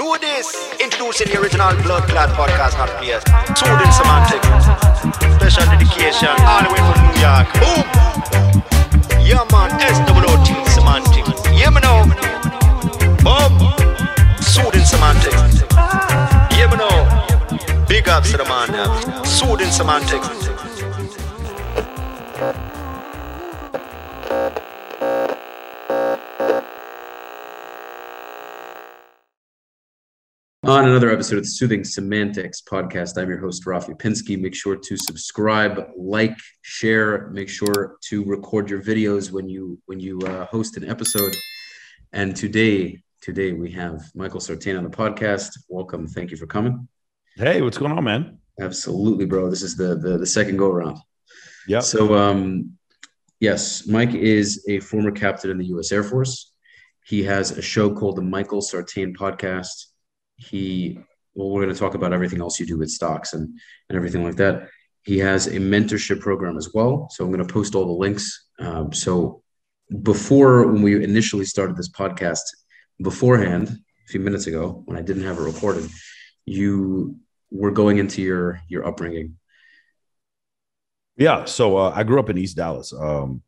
Know this. Introducing the original Blood Clot podcast, not players. Soothing semantic. Special dedication. All the way from New York. Boom. Yeah, man. SWOT semantic. Yeah, me know. Boom. Soothing semantic. Yeah, know. Big ups to the man. Soothing semantics. On another episode of the Soothing Semantics podcast, I'm your host, Rafi Pinsky. Make sure to subscribe, like, share. Make sure to record your videos when you when you uh, host an episode. And today, today we have Michael Sartain on the podcast. Welcome. Thank you for coming. Hey, what's going on, man? Absolutely, bro. This is the the, the second go around. Yeah. So, um, yes, Mike is a former captain in the U.S. Air Force. He has a show called the Michael Sartain Podcast he well we're going to talk about everything else you do with stocks and and everything like that. He has a mentorship program as well so i'm going to post all the links. Um, so before when we initially started this podcast beforehand a few minutes ago when i didn't have it recorded you were going into your your upbringing. Yeah so uh, i grew up in east dallas. Um,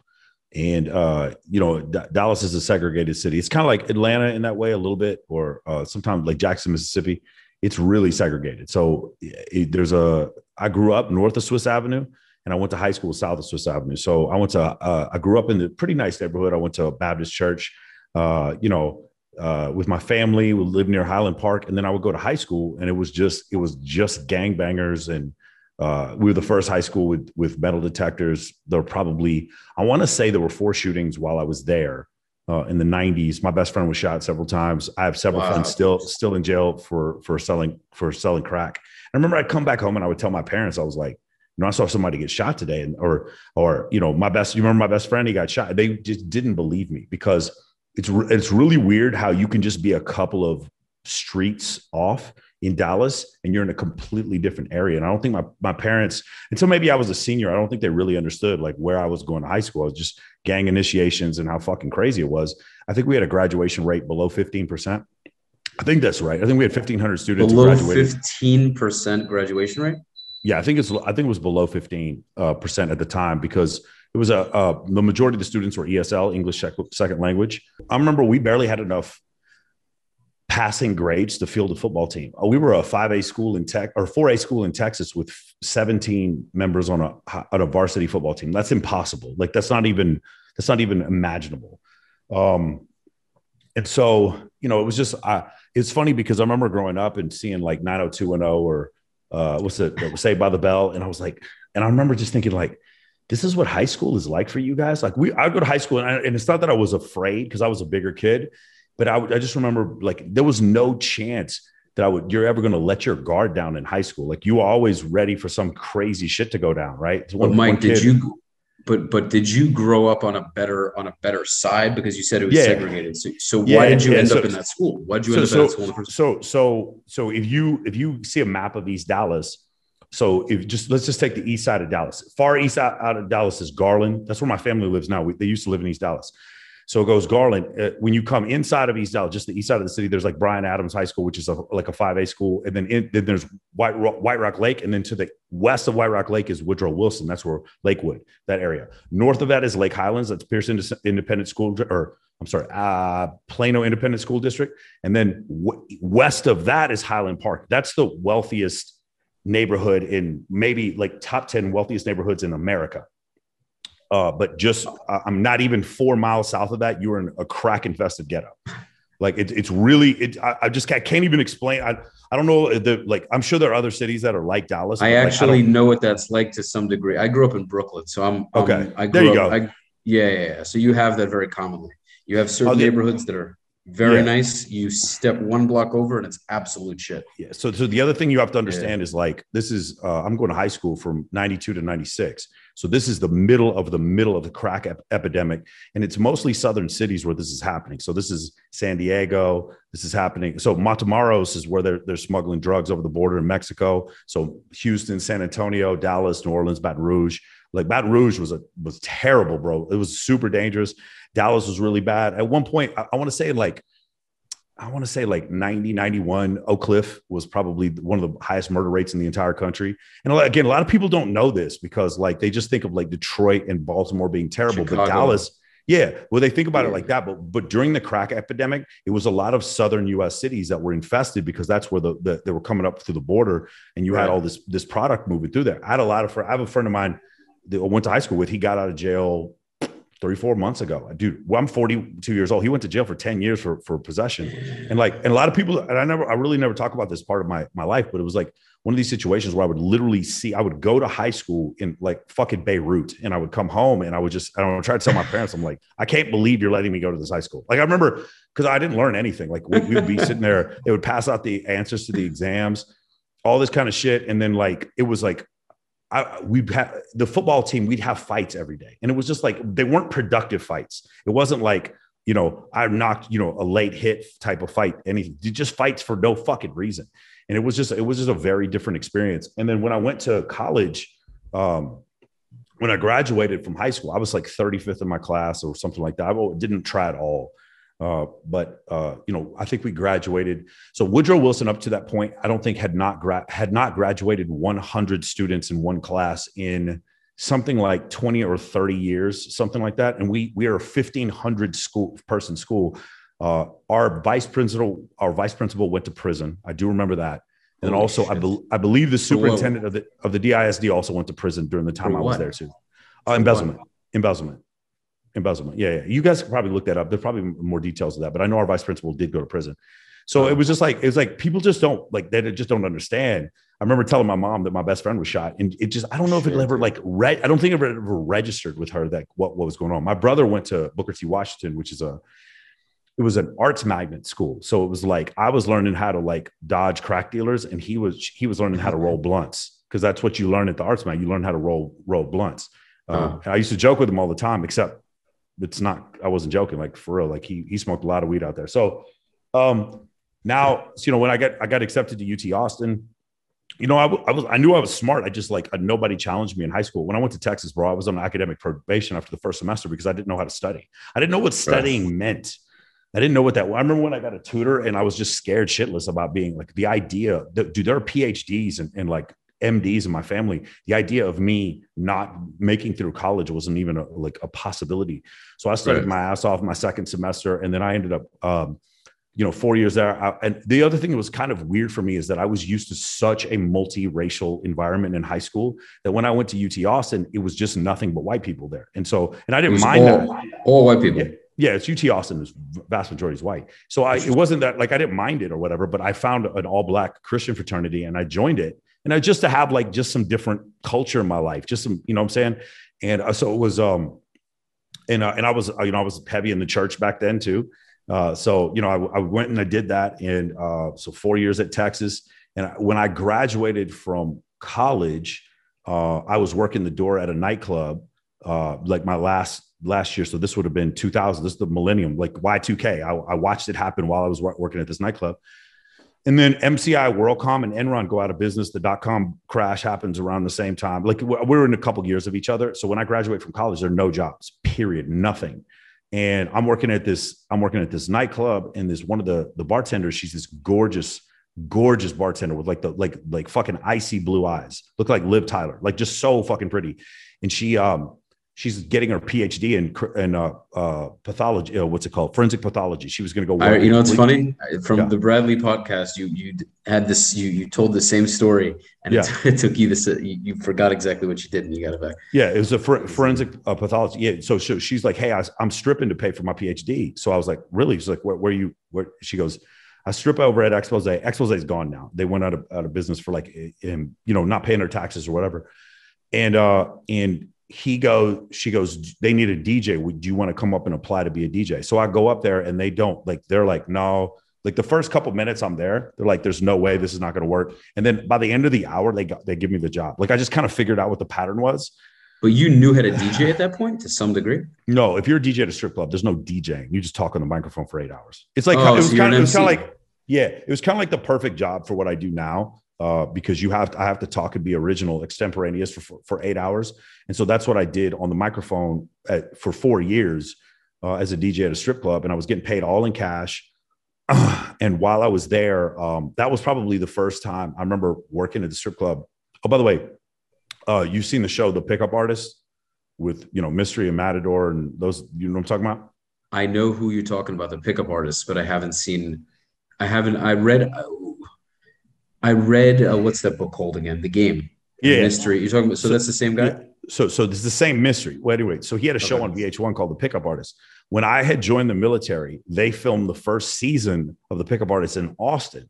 and uh, you know, D- Dallas is a segregated city. It's kind of like Atlanta in that way, a little bit, or uh, sometimes like Jackson, Mississippi. It's really segregated. So it, there's a. I grew up north of Swiss Avenue, and I went to high school south of Swiss Avenue. So I went to. Uh, I grew up in a pretty nice neighborhood. I went to a Baptist church. Uh, you know, uh, with my family. We lived near Highland Park, and then I would go to high school, and it was just it was just gangbangers and uh, we were the first high school with with metal detectors. There were probably, I want to say, there were four shootings while I was there uh, in the '90s. My best friend was shot several times. I have several wow. friends still still in jail for for selling for selling crack. I remember I'd come back home and I would tell my parents, I was like, you know, I saw somebody get shot today, and or or you know, my best. You remember my best friend? He got shot. They just didn't believe me because it's it's really weird how you can just be a couple of streets off in Dallas and you're in a completely different area. And I don't think my, my parents, until maybe I was a senior, I don't think they really understood like where I was going to high school. I was just gang initiations and how fucking crazy it was. I think we had a graduation rate below 15%. I think that's right. I think we had 1500 students below 15% graduation rate. Yeah, I think it's, I think it was below 15 uh, percent at the time because it was a, uh, the majority of the students were ESL, English second language. I remember we barely had enough passing grades to field a football team. Uh, we were a 5A school in tech or 4A school in Texas with 17 members on a on a varsity football team. That's impossible. Like that's not even that's not even imaginable. Um, and so you know, it was just uh, it's funny because I remember growing up and seeing like 90210 or uh, what's it Saved by the Bell, and I was like, and I remember just thinking like. This is what high school is like for you guys. Like we, I go to high school, and, I, and it's not that I was afraid because I was a bigger kid but I, I just remember like there was no chance that I would you're ever going to let your guard down in high school. Like you were always ready for some crazy shit to go down, right? One, but Mike, did you but but did you grow up on a better on a better side because you said it was yeah. segregated? So, so yeah, why did you yeah, end so, up in that school? Why did you end so, up in that school? So so so if you if you see a map of East Dallas, so if just let's just take the east side of Dallas. Far east out, out of Dallas is Garland. That's where my family lives now. We, they used to live in East Dallas. So it goes Garland. Uh, when you come inside of East Dallas, just the east side of the city, there's like Bryan Adams High School, which is a, like a 5A school. And then, in, then there's White Rock, White Rock Lake. And then to the west of White Rock Lake is Woodrow Wilson. That's where Lakewood, that area. North of that is Lake Highlands. That's Pearson Independent School, or I'm sorry, uh, Plano Independent School District. And then w- west of that is Highland Park. That's the wealthiest neighborhood in maybe like top 10 wealthiest neighborhoods in America. Uh, but just uh, I'm not even four miles south of that. You're in a crack infested ghetto. Like it, it's really, it, I, I just I can't even explain. I, I don't know the like. I'm sure there are other cities that are like Dallas. I actually I know what that's like to some degree. I grew up in Brooklyn, so I'm okay. Um, I there you up, go. I, yeah, yeah, yeah. So you have that very commonly. You have certain neighborhoods that are very yeah. nice. You step one block over and it's absolute shit. Yeah. So, so the other thing you have to understand yeah. is like this is uh, I'm going to high school from '92 to '96. So this is the middle of the middle of the crack ep- epidemic, and it's mostly southern cities where this is happening. So this is San Diego. This is happening. So Matamoros is where they're they're smuggling drugs over the border in Mexico. So Houston, San Antonio, Dallas, New Orleans, Baton Rouge. Like Baton Rouge was a was terrible, bro. It was super dangerous. Dallas was really bad. At one point, I, I want to say like I want to say like 90, 91, Oak Cliff was probably one of the highest murder rates in the entire country. And again, a lot of people don't know this because like they just think of like Detroit and Baltimore being terrible, Chicago. but Dallas, yeah, well, they think about yeah. it like that. But but during the crack epidemic, it was a lot of southern U.S. cities that were infested because that's where the, the they were coming up through the border, and you right. had all this this product moving through there. I had a lot of I have a friend of mine that I went to high school with. He got out of jail three, four months ago. Dude, well, I'm 42 years old. He went to jail for 10 years for, for possession. And like, and a lot of people, and I never, I really never talk about this part of my, my life, but it was like one of these situations where I would literally see, I would go to high school in like fucking Beirut and I would come home and I would just, I don't know, try to tell my parents, I'm like, I can't believe you're letting me go to this high school. Like I remember, cause I didn't learn anything. Like we, we would be sitting there, they would pass out the answers to the exams, all this kind of shit. And then like, it was like, I, we had the football team, we'd have fights every day. And it was just like, they weren't productive fights. It wasn't like, you know, I knocked, you know, a late hit type of fight, anything, just fights for no fucking reason. And it was just, it was just a very different experience. And then when I went to college, um, when I graduated from high school, I was like 35th in my class or something like that. I didn't try at all. Uh, but uh, you know, I think we graduated. So Woodrow Wilson, up to that point, I don't think had not gra- had not graduated 100 students in one class in something like 20 or 30 years, something like that. And we we are a 1500 school person school. Uh, our vice principal, our vice principal went to prison. I do remember that. And also, I, be- I believe the superintendent of the of the DISD also went to prison during the time I was there too. Uh, embezzlement, embezzlement embezzlement. Yeah, yeah. You guys could probably look that up. There's probably more details of that, but I know our vice principal did go to prison. So it was just like it was like people just don't like they just don't understand. I remember telling my mom that my best friend was shot, and it just I don't know if it ever like read. I don't think it ever, registered with her that what what was going on. My brother went to Booker T. Washington, which is a it was an arts magnet school, so it was like I was learning how to like dodge crack dealers, and he was he was learning how to roll blunts because that's what you learn at the arts mag. You learn how to roll roll blunts. Uh, I used to joke with him all the time, except it's not i wasn't joking like for real like he he smoked a lot of weed out there so um now so, you know when i got i got accepted to ut austin you know I, w- I was i knew i was smart i just like nobody challenged me in high school when i went to texas bro i was on academic probation after the first semester because i didn't know how to study i didn't know what studying right. meant I didn't know what that was. I remember when I got a tutor and I was just scared shitless about being like the idea that, dude, there are PhDs and, and like MDs in my family, the idea of me not making through college wasn't even a, like a possibility. So I studied right. my ass off my second semester, and then I ended up, um, you know, four years there. I, and the other thing that was kind of weird for me is that I was used to such a multiracial environment in high school that when I went to UT Austin, it was just nothing but white people there. And so, and I didn't mind all, that. All white people. Yeah yeah, it's UT Austin. is vast majority is white. So I, it wasn't that like I didn't mind it or whatever, but I found an all black Christian fraternity and I joined it and I just to have like just some different culture in my life, just some, you know what I'm saying? And uh, so it was, um, and, uh, and I was, uh, you know, I was heavy in the church back then too. Uh, so, you know, I, I went and I did that. And uh, so four years at Texas. And when I graduated from college, uh, I was working the door at a nightclub, uh, like my last last year. So this would have been 2000. This is the millennium, like Y2K. I, I watched it happen while I was working at this nightclub. And then MCI, WorldCom, and Enron go out of business. The dot com crash happens around the same time. Like we're in a couple years of each other. So when I graduate from college, there are no jobs. Period. Nothing. And I'm working at this. I'm working at this nightclub, and this one of the the bartenders. She's this gorgeous, gorgeous bartender with like the like like fucking icy blue eyes. Look like Liv Tyler, like just so fucking pretty. And she um she's getting her PhD in in uh, uh, pathology. Uh, what's it called? Forensic pathology. She was going to go. I, you know, it's funny from yeah. the Bradley podcast. You you had this. You you told the same story, and yeah. it, it, took you this. You, you, forgot exactly what you did, and you got it back. Yeah, it was a for, forensic uh, pathology. Yeah. So, so she's like, "Hey, I, am stripping to pay for my PhD." So I was like, "Really?" She's like, "Where, where you?" Where she goes. I strip over at Expose. Expose is gone now. They went out of, out of business for like, in, you know, not paying their taxes or whatever. And uh, and he goes, she goes, they need a DJ. Do you want to come up and apply to be a DJ? So I go up there and they don't like, they're like, no, like the first couple minutes I'm there, they're like, there's no way this is not going to work. And then by the end of the hour, they got, they give me the job. Like I just kind of figured out what the pattern was. But you knew how to DJ at that point to some degree? No, if you're a DJ at a strip club, there's no DJing. You just talk on the microphone for eight hours. It's like, oh, it was so kind of, it was kind of like, yeah, it was kind of like the perfect job for what I do now uh, because you have to, I have to talk and be original, extemporaneous for, for, eight hours, and so that's what I did on the microphone at, for four years uh, as a DJ at a strip club, and I was getting paid all in cash. and and while I was there, um, that was probably the first time I remember working at the strip club. Oh, by the way, uh, you've seen the show The Pickup Artist with you know Mystery and Matador and those. You know what I'm talking about? I know who you're talking about, the pickup artist, but I haven't seen. I haven't. I read. I read. Uh, what's that book called again? The Game. Yeah. Mystery. You're talking about. So, So- that's the same guy. So, so this is the same mystery. Well, anyway, so he had a show on VH1 called The Pickup Artist. When I had joined the military, they filmed the first season of The Pickup Artist in Austin.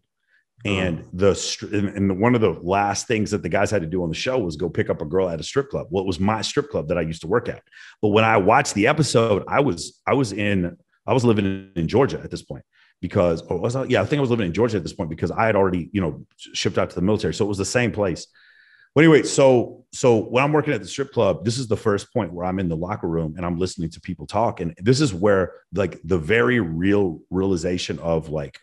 And the and, one of the last things that the guys had to do on the show was go pick up a girl at a strip club. Well, it was my strip club that I used to work at. But when I watched the episode, I was I was in I was living in, in Georgia at this point because or was I, yeah I think I was living in Georgia at this point because I had already you know shipped out to the military, so it was the same place. But anyway, so so when I'm working at the strip club, this is the first point where I'm in the locker room and I'm listening to people talk, and this is where like the very real realization of like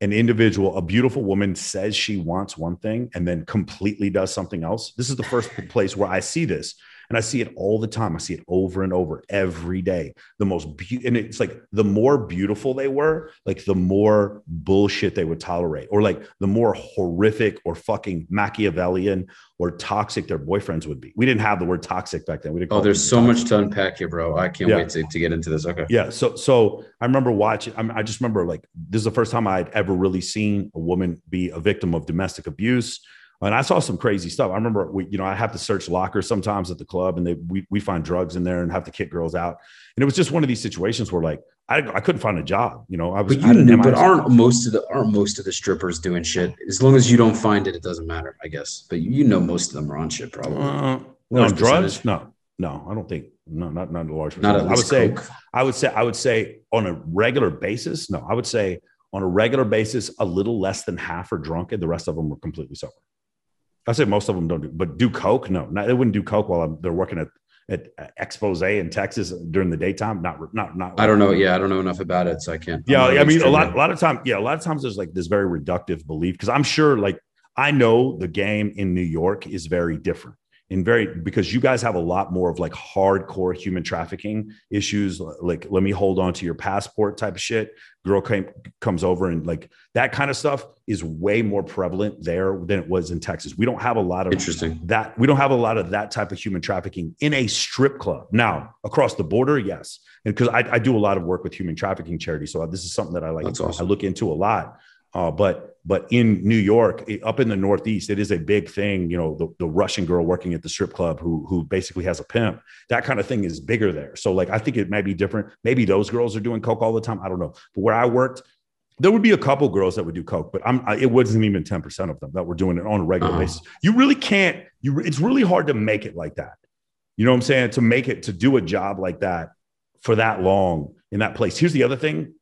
an individual, a beautiful woman says she wants one thing and then completely does something else. This is the first place where I see this. And I see it all the time. I see it over and over every day. The most, be- and it's like the more beautiful they were, like the more bullshit they would tolerate, or like the more horrific or fucking Machiavellian or toxic their boyfriends would be. We didn't have the word toxic back then. We didn't. Oh, there's so toxic. much to unpack here, bro. I can't Yeah. wait to, to get into this. Okay. Yeah. So so I remember watching. I, mean, I just remember like this is the first time I'd ever really seen a woman be a victim of domestic abuse. And I saw some crazy stuff. I remember we, you know, I have to search lockers sometimes at the club, and they we we find drugs in there and have to kick girls out. And it was just one of these situations where like I, I couldn't find a job. You know, I was. But you knew, but aren't most of the aren't most of the strippers doing shit? As long as you don't find it, it doesn't matter, I guess. But you know most of them are on shit, probably. Uh, no, drugs? percentage. No, no, I don't think. No, not not a large. Not I would say. coke. I would say I would say on a regular basis, no, I would say on a regular basis, a little less than half are drunk, and the rest of them are completely sober. I say most of them don't do, but do coke? No, not, they wouldn't do coke while I'm, they're working at at Expose in Texas during the daytime. Not not not. I don't know. Yeah, I don't know enough about it, so I can't. Yeah, I mean, a lot, a lot of time, yeah, a lot of times there's like this very reductive belief because I'm sure, like, I know the game in New York is very different and very because you guys have a lot more of like hardcore human trafficking issues, like let me hold on to your passport type of shit. Girl came, comes over and like that kind of stuff is way more prevalent there than it was in Texas. We don't have a lot of Interesting. that we don't have a lot of that type of human trafficking in a strip club now across the border yes and because I, I do a lot of work with human trafficking charities so this is something that i like awesome. i look into a lot uh, but but in new york up in the northeast it is a big thing you know the, the russian girl working at the strip club who who basically has a pimp that kind of thing is bigger there so like i think it might be different maybe those girls are doing coke all the time i don't know but where i worked there would be a couple girls that would do coke, but I'm I, it wasn't even 10% of them that were doing it on a regular Uh-huh. basis. You really can't, you it's really hard to make it like that. You know what I'm saying? To make it to do a job like that for that long in that place. Here's the other thing.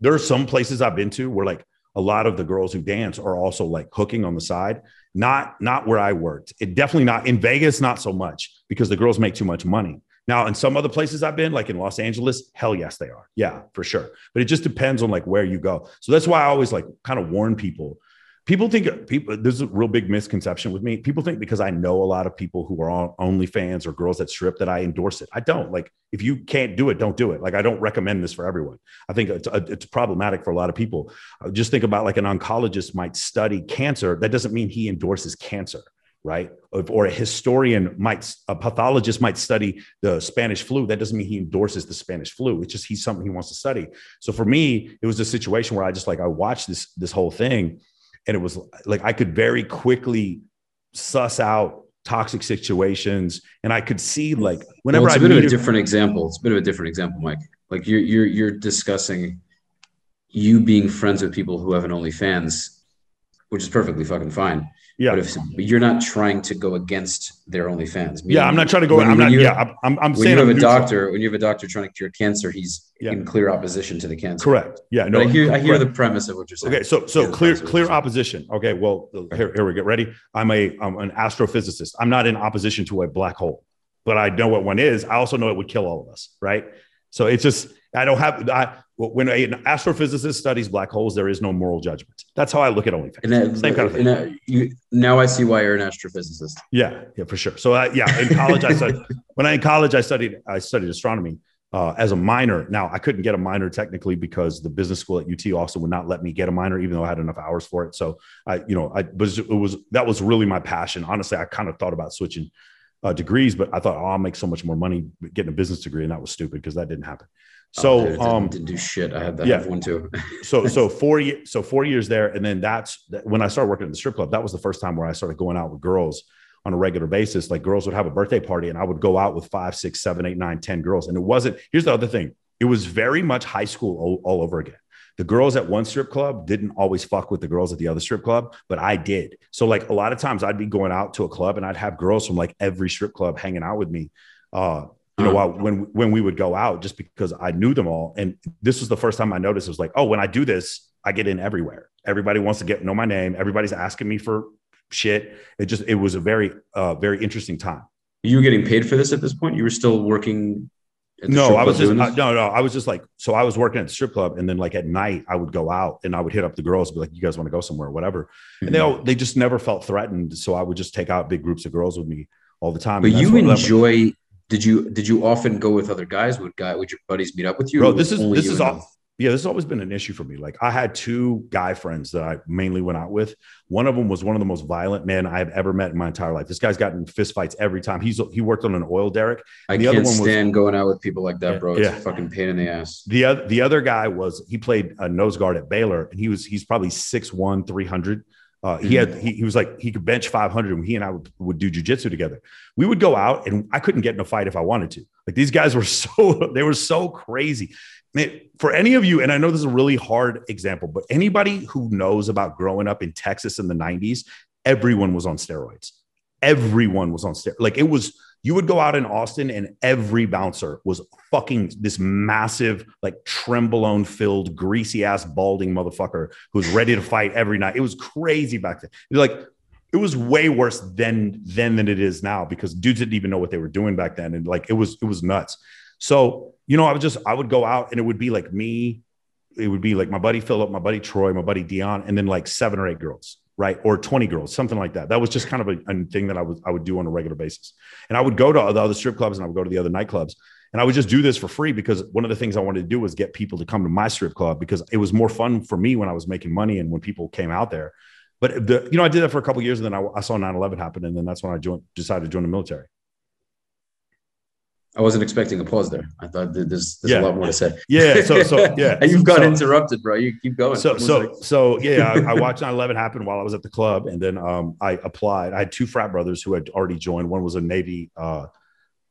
There are some places I've been to where like a lot of the girls who dance are also like hooking on the side. Not not where I worked. It definitely not in Vegas, not so much because the girls make too much money. Now, in some other places I've been, like in Los Angeles, hell yes, they are. Yeah, for sure. But it just depends on like where you go. So that's why I always like kind of warn people. People think people there's a real big misconception with me. People think because I know a lot of people who are on OnlyFans or girls that strip that I endorse it. I don't. Like if you can't do it, don't do it. Like I don't recommend this for everyone. I think it's, it's problematic for a lot of people. Uh, Just think about like an oncologist might study cancer. That doesn't mean he endorses cancer right? Or a historian might, a pathologist might study the Spanish flu. That doesn't mean he endorses the Spanish flu. It's just he's something he wants to study. So for me, it was a situation where I just like I watched this this whole thing, and it was like I could very quickly suss out toxic situations, and I could see like whenever well, it's a bit of a different example. It's a bit of a different example, Mike. Like you're you're you're discussing you being friends with people who have an OnlyFans, which is perfectly fucking fine. Yeah. But if but you're not trying to go against their OnlyFans. yeah, I'm not trying to go. when- I'm when not. you- Yeah, I'm. I'm, When saying you have I'm a neutral. doctor, when you have a doctor trying to cure cancer, he's Yeah. in clear opposition to the cancer. Correct. Yeah. No. But I hear I hear correct. the premise of what you're saying. Okay, so so Yeah, clear premise of what clear opposition. Okay, well here, here we get ready. I'm a I'm an astrophysicist. I'm not in opposition to a black hole, but I know what one is. I also know it would kill all of us, right? So it's just I don't have I when an astrophysicist studies black holes, there is no moral judgment. That's how I look at OnlyFans. And that, Same kind of thing. that- you, now I see why you're an astrophysicist. Yeah, yeah, for sure. So uh, yeah, in college I studied when I in college I studied I studied astronomy. uh, as a minor. Now I couldn't get a minor technically because the business school at UT also would not let me get a minor, even though I had enough hours for it. So I, you know, I was it was that was really my passion. Honestly, I kind of thought about switching uh, degrees, but I thought, oh, I'll make so much more money getting a business degree, and that was stupid because that didn't happen. So Oh, dude, um, didn't, do shit. I had that yeah. one too. so so four years so four years there and then that's when i started working at the strip club that was the first time where i started going out with girls on a regular basis like girls would have a birthday party and i would go out with five six seven eight nine ten girls and it wasn't here's the other thing it was very much high school all, all over again the girls at one strip club didn't always fuck with the girls at the other strip club but i did so like a lot of times i'd be going out to a club and i'd have girls from like every strip club hanging out with me uh you know, while, when when we would go out, just because I knew them all, and this was the first time I noticed. It was like, oh, when I do this, I get in everywhere. Everybody wants to get know my name. Everybody's asking me for shit. It just it was a very uh very interesting time. You were getting paid for this at this point. You were still working. No, I was just uh, no no. I was just like so. I was working at the strip club, and then like at night, I would go out and I would hit up the girls, and be like, "You guys want to go somewhere, or whatever." And they Mhm. all they just never felt threatened. So I would just take out big groups of girls with me all the time. But you enjoy. Did you did you often go with other guys? Would guy would your buddies meet up with you? Bro, this is this is all, them? yeah, this has always been an issue for me. Like I had two guy friends that I mainly went out with. One of them was one of the most violent men I've ever met in my entire life. This guy's gotten in fist fights every time. He's he worked on an oil derrick. I the other can't one was- stand going out with people like that, bro. It's Yeah. a fucking pain in the ass. The other the other guy was he played a nose guard at Baylor, and he was he's probably 6'1", 300. Uh, he had he, he was like he could bench 500 and he and I would, would do jujitsu together. We would go out and I couldn't get in a fight if I wanted to. Like these guys were so they were so crazy. Man, for any of you, and I know this is a really hard example, but anybody who knows about growing up in Texas in the 90s, everyone was on steroids. Everyone was on steroids. Like it was, you would go out in Austin and every bouncer was fucking this massive, like trenbolone filled, greasy ass, balding motherfucker who's ready to fight every night. It was crazy back then. Like it was way worse then then than it is now because dudes didn't even know what they were doing back then. And like it was, it was nuts. So, you know, I would just I would go out and it would be like me, it would be like my buddy Philip, my buddy Troy, my buddy Dion, and then like seven or eight girls, right? Or 20 girls, something like that. That was just kind of a, a thing that I was I would do on a regular basis. And I would go to the other strip clubs and I would go to the other nightclubs. And I would just do this for free because one of the things I wanted to do was get people to come to my strip club because it was more fun for me when I was making money and when people came out there. But the, you know, I did that for a couple of years and then I, I saw 9-11 happen. And then that's when I joined, decided to join the military. I wasn't expecting a pause there. I thought there's there's Yeah. a lot more to say. Yeah. So, so yeah. You've got So- interrupted, bro. You keep going. so so it? so yeah I, I watched 9-11 happen while i was at the club and then um i applied i had two frat brothers who had already joined one was a navy uh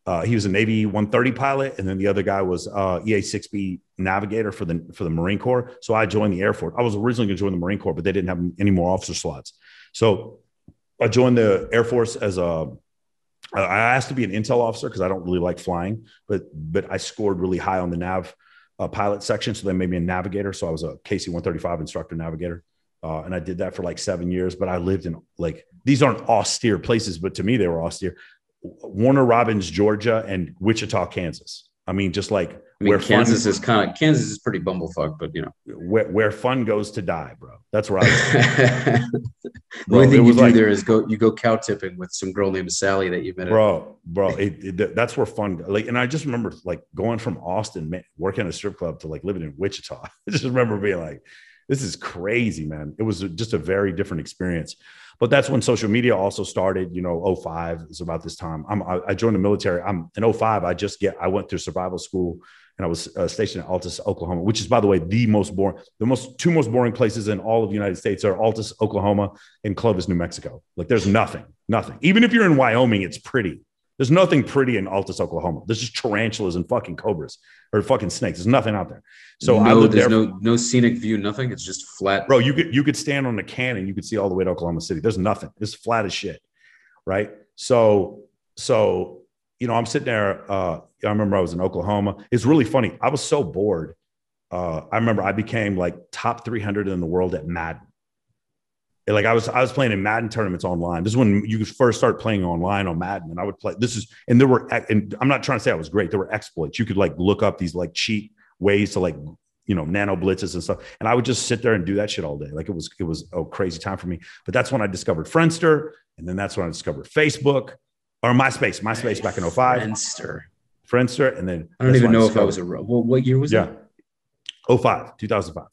uh, he was a Navy 130 pilot, and then the other guy was uh, EA6B navigator for the for the Marine Corps. So I joined the Air Force. I was originally going to join the Marine Corps, but they didn't have any more officer slots. So I joined the Air Force as a. I asked to be an intel officer because I don't really like flying, but but I scored really high on the nav uh, pilot section, so they made me a navigator. So I was a KC 135 instructor navigator. Uh, and I did that for like seven years, but I lived in like these aren't austere places, but to me they were austere. Warner Robins, Georgia, and Wichita, Kansas. I mean, just like I mean, where Kansas fun, is kind of Kansas is pretty bumblefuck, but you know, where, where fun goes to die, bro. That's where I was. the only thing you do like- there is go you go cow tipping with some girl named Sally that you met. at- bro, bro. It, it- that's where fun. Like, and I just remember like going from Austin, man, working at a strip club to like living in Wichita. I just remember being like, "This is crazy, man." It was just a very different experience. But that's when social media also started. You know, 05 is about this time. I'm, I, joined the military. I'm in 05. I just get. I went through survival school. And I was uh, stationed at Altus, Oklahoma, which is, by the way, the most boring, the most two most boring places in all of the United States are Altus, Oklahoma, and Clovis, New Mexico. Like, there's nothing, nothing. Even if you're in Wyoming, it's pretty. There's nothing pretty in Altus, Oklahoma. There's just tarantulas and fucking cobras or fucking snakes. There's nothing out there. So I no, there's there. no no scenic view, nothing. It's just flat. bro, you could you could stand on a can and you could see all the way to Oklahoma City. There's nothing. It's flat as shit. Right. So so you know, I'm sitting there. Uh, I remember I was in Oklahoma. It's really funny. I was so bored. Uh, I remember I became like top 300 in the world at Madden. Like I was, I was playing in Madden tournaments online. This is when you first start playing online on Madden, and I would play. This is, and there were, and I'm not trying to say I was great. There were exploits. You could like look up these like cheat ways to like, you know, nano blitzes and stuff. And I would just sit there and do that shit all day. Like it was, it was a crazy time for me. But that's when I discovered Friendster, and then that's when I discovered Facebook or MySpace. MySpace back in 05. Friendster. Friendster, and then I don't even know if I was a. Well, what year was yeah, that? 05, 2005.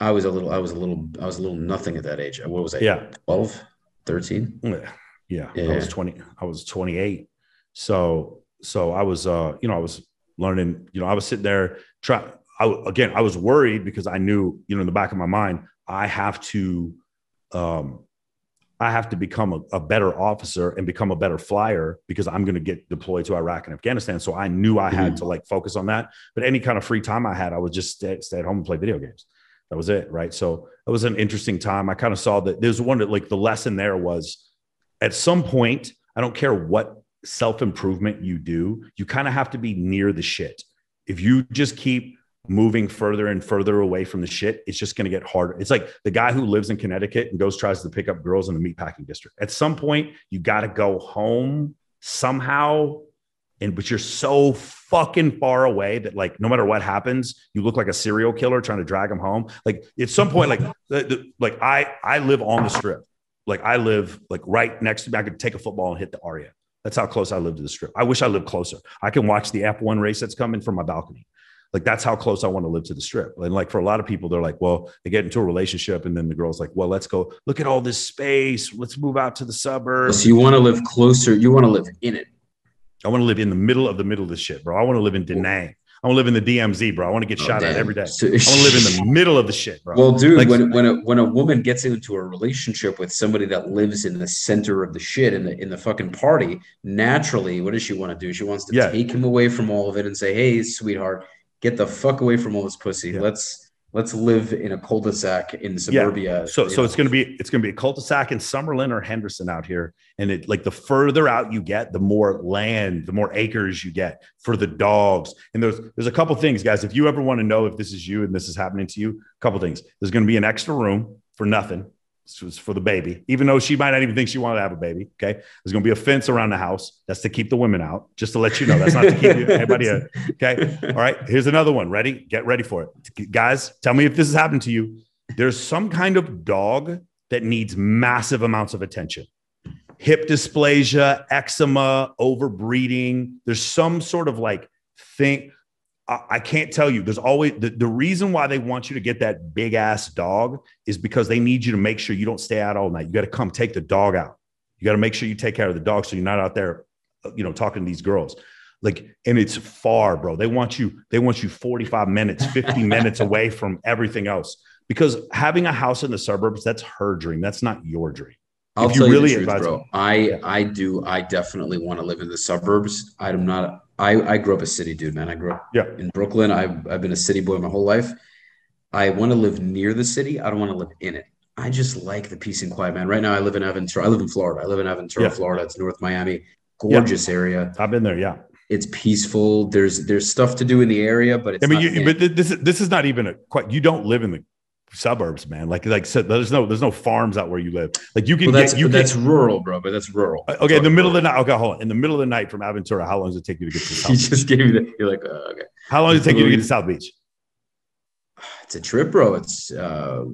I was a little. I was a little. I was a little nothing at that age. What was I? Yeah. 12, 13? Yeah. Yeah. I was 20, I was 28. So, so I was, uh, you know, I was learning, you know, I was sitting there trying, I, again, I was worried because I knew, you know, in the back of my mind, I have to, um, I have to become a, a better officer and become a better flyer because I'm going to get deployed to Iraq and Afghanistan. So I knew I had Mhm. to like focus on that. But any kind of free time I had, I would just stay, stay at home and play video games. That was it. Right. So it was an interesting time. I kind of saw that there's one that like the lesson there was at some point, I don't care what self improvement you do, you kind of have to be near the shit. If you just keep moving further and further away from the shit, it's just going to get harder. It's like the guy who lives in Connecticut and goes tries to pick up girls in the meatpacking district. At some point, you got to go home somehow. And but you're so fucking far away that like no matter what happens, you look like a serial killer trying to drag them home. Like at some point, like the, the, like I I live on the strip. Like I live like right next to me. I could take a football and hit the Aria. That's how close I live to the strip. I wish I lived closer. I can watch the F1 race that's coming from my balcony. Like that's how close I want to live to the strip. And like for a lot of people, they're like, well, they get into a relationship and then the girl's like, well, let's go look at all this space. Let's move out to the suburbs. So you want to live closer. You want to live in it. I want to live in the middle of the middle of this shit, bro. I want to live in Da Nang. I want to live in the DMZ, bro. I want to get Oh, shot at damn. every day. I want to live in the middle of the shit, bro. Well, dude, Like- when when a when a woman gets into a relationship with somebody that lives in the center of the shit in the in the fucking party, naturally, what does she want to do? She wants to Yeah. take him away from all of it and say, "Hey, sweetheart, get the fuck away from all this pussy. Yeah. Let's let's live in a cul-de-sac in suburbia." So, so know. it's going to be it's going to be a cul-de-sac in Summerlin or Henderson out here, and it like the further out you get, the more land, the more acres you get for the dogs. And there's there's a couple things, guys. If you ever want to know if this is you and this is happening to you, a couple things. There's going to be an extra room for nothing. This was for the baby, even though she might not even think she wanted to have a baby. Okay, there's going to be a fence around the house. That's to keep the women out. Just to let you know, that's not to keep you- anybody out. Okay. All right. Here's another one. Ready? Get ready for it. Guys, tell me if this has happened to you. There's some kind of dog that needs massive amounts of attention. Hip dysplasia, eczema, overbreeding. There's some sort of like thing. I, can't tell you. There's always the, the reason why they want you to get that big ass dog is because they need you to make sure you don't stay out all night. You got to come take the dog out. You got to make sure you take care of the dog so you're not out there, uh, you know, talking to these girls. Like, and it's far, bro. They want you, they want you 45 minutes, 50 minutes away from everything else. Because having a house in the suburbs, that's her dream. That's not your dream. I'll if you tell really you the truth, bro. me. I I do. I definitely want to live in the suburbs. I'm not. I I grew up a city dude, man. I grew up Yeah. in Brooklyn. I've I've been a city boy my whole life. I want to live near the city. I don't want to live in it. I just like the peace and quiet, man. Right now, I live in Aventura. I live in Florida. I live in Aventura, Yeah. Florida. It's North Miami. Gorgeous area. I've been there. Yeah. It's peaceful. There's there's stuff to do in the area, but it's I mean, you, but this is this is not even a quite. You don't live in the suburbs, man. Like like so there's no there's no farms out where you live. Like you can Well, that's get you that's rural, bro. But that's rural. Okay, in the middle of the night. Okay, hold on. In the middle of the night from Aventura, how long does it take you to get to South You Beach? just gave me that. You're like, uh, okay. How long does it take you to get to South Beach? It's a trip, bro. It's uh,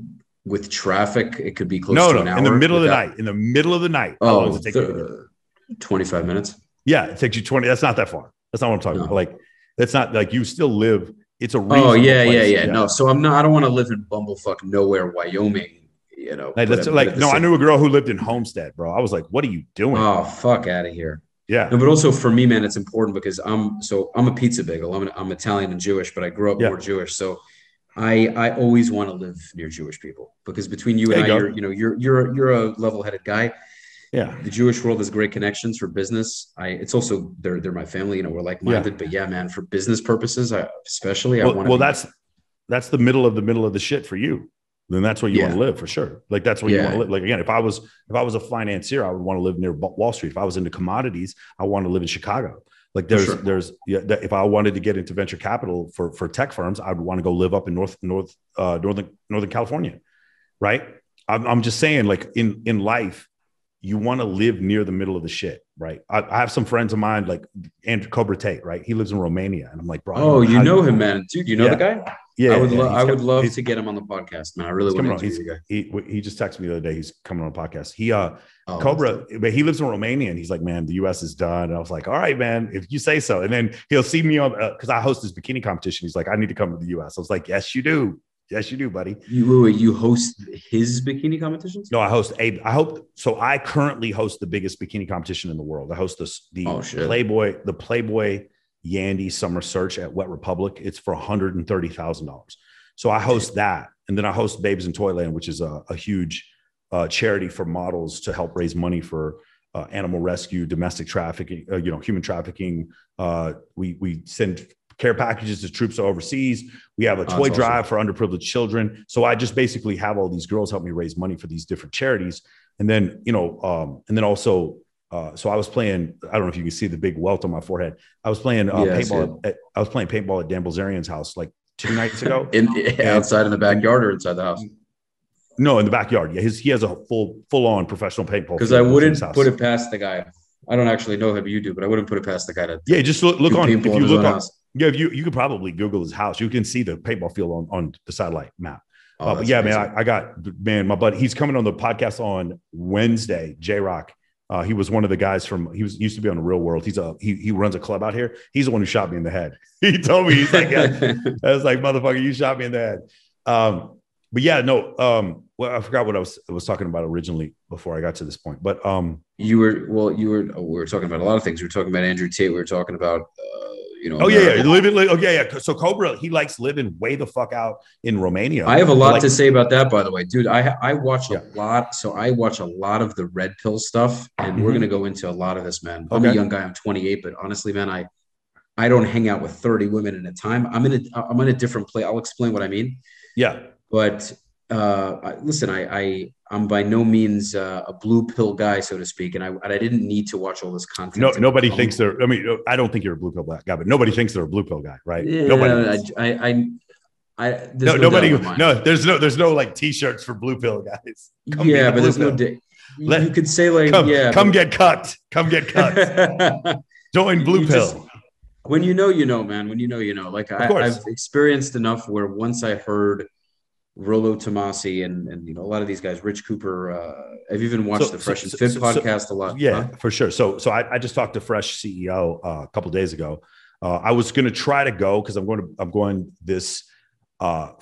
with traffic. It could be close No, to an no. In the middle of the without- night. In the middle of the night. How long Oh, does it take you to get? 25 minutes. Yeah, it takes you 20. That's not that far. That's not what I'm talking No. about. Like, that's not like you still live. It's a Oh, yeah, yeah, yeah, No, so I'm not, I don't want to live in bumblefuck nowhere, Wyoming, you know. Like, that's like no, I knew a girl who lived in Homestead, bro. I was like, what are you doing? Oh, fuck out of here. yeah. No, but also for me, man, it's important because I'm so I'm a pizza bagel. I'm, an, I'm Italian and Jewish, but I grew up Yeah. more Jewish. So I I always want to live near Jewish people because between you and There you I, you're, you know, you're you're you're a level-headed guy. Yeah. the Jewish world has great connections for business. I it's also they're they're my family, you know, we're like-minded, but yeah, man, for business purposes, I especially I Well, want well that's that's the middle of the middle of the shit for you. Then that's where you Yeah. want to live for sure. Like that's where you want to live. Like again, if I was if I was a financier, I would want to live near Wall Street. If I was into commodities, I want to live in Chicago. Like there's sure. there's yeah, if I wanted to get into venture capital for for tech firms, I would want to go live up in North North uh, Northern Northern California, right? I'm I'm just saying, like in in life, you want to live near the middle of the shit, right? I, I, have some friends of mine, like Andrew Cobra Tate, right? He lives in Romania, and I'm like, bro. Oh, you know him, man, dude. You know Yeah. the guy? Yeah, I would. yeah, Lo- I would love to get him on the podcast, man. I really want to He's, he he just texted me the other day. He's coming on a podcast. He uh Oh, Cobra, but he lives in Romania, and he's like, man, the U.S. is done. And I was like, all right, man, if you say so. And then he'll see me on because I host this bikini competition. He's like, I need to come to the U.S. I was like, yes, you do. Yes, you do, buddy. You, wait, you host his bikini competitions? No, I host a. I hope so. I currently host the biggest bikini competition in the world. I host this the Oh. Playboy the Playboy Yandy Summer Search at Wet Republic. It's for one hundred and thirty thousand dollars. So I host that, and then I host Babes in Toyland, which is a, a huge uh, charity for models to help raise money for uh, animal rescue, domestic trafficking, uh, you know, human trafficking. Uh, we we send care packages to troops overseas. We have a Oh, toy that's drive for underprivileged children. So I just basically have all these girls help me raise money for these different charities, and then you know, um, and then also. Uh, so I was playing. I don't know if you can see the big welt on my forehead. I was playing uh, Yeah, I paintball. At, I was playing paintball at Dan Bilzerian's house like two nights ago. In, outside in the backyard or inside the house? no, in the backyard. Yeah, his, he has a full full on professional paintball. Because I wouldn't put it past the guy. I don't actually know him. You do, but I wouldn't put it past the guy to Yeah, just look, look on. If you look on, house. Yeah, if you you could probably Google his house. You can see the paintball field on on the satellite map. Oh, Uh, but yeah, amazing. man, I, I got man, my buddy. He's coming on the podcast on Wednesday. J Rock. Uh, he was one of the guys from. He was used to be on the Real World. He's a he he runs a club out here. He's the one who shot me in the head. He told me he's like, yeah. I was like, motherfucker, you shot me in the head. Um, but yeah, no. Um, well, I forgot what I was I was talking about originally before I got to this point. But um, you were well. You were. we were talking about a lot of things. We were talking about Andrew Tate. We were talking about, uh, you know. oh yeah, yeah, living. li- Oh yeah, yeah. So Cobra, he likes living way the fuck out in Romania. I have a lot Like- to say about that, by the way, dude. I I watch a lot, so I watch a lot of the red pill stuff, and we're Mhm. gonna go into a lot of this, man. I'm a young guy. I'm 28, but honestly, man, I I don't hang out with 30 women at a time. I'm in a I'm in a different place. I'll explain what I mean. Yeah, But uh, I, listen, I, I I'm by no means uh, a blue pill guy, so to speak, and I and I didn't need to watch all this content. no, nobody become- thinks they're. I mean, I don't think you're a blue pill guy, but nobody thinks they're a blue pill guy, right? Yeah, nobody. I. I, I, I no, no, nobody. doubt in my mind. No, there's no. There's no like t-shirts for blue pill guys. Come yeah, but there's blue no. pill. Di- Let- you could say like, Come, yeah, come but- get cut. Come get cut. Join blue You pill. just- when you know, you know, man. When you know, you know. Like I, course. I've experienced enough where once I heard Rollo Tomassi and and you know a lot of these guys, Rich Cooper. Uh, I've even watched So- the Fresh and so- Fit so- podcast a lot. Yeah, huh? for sure. So, so I, I just talked to Fresh CEO uh, a couple days ago. Uh, I was going to try to go because I'm going to I'm going this uh,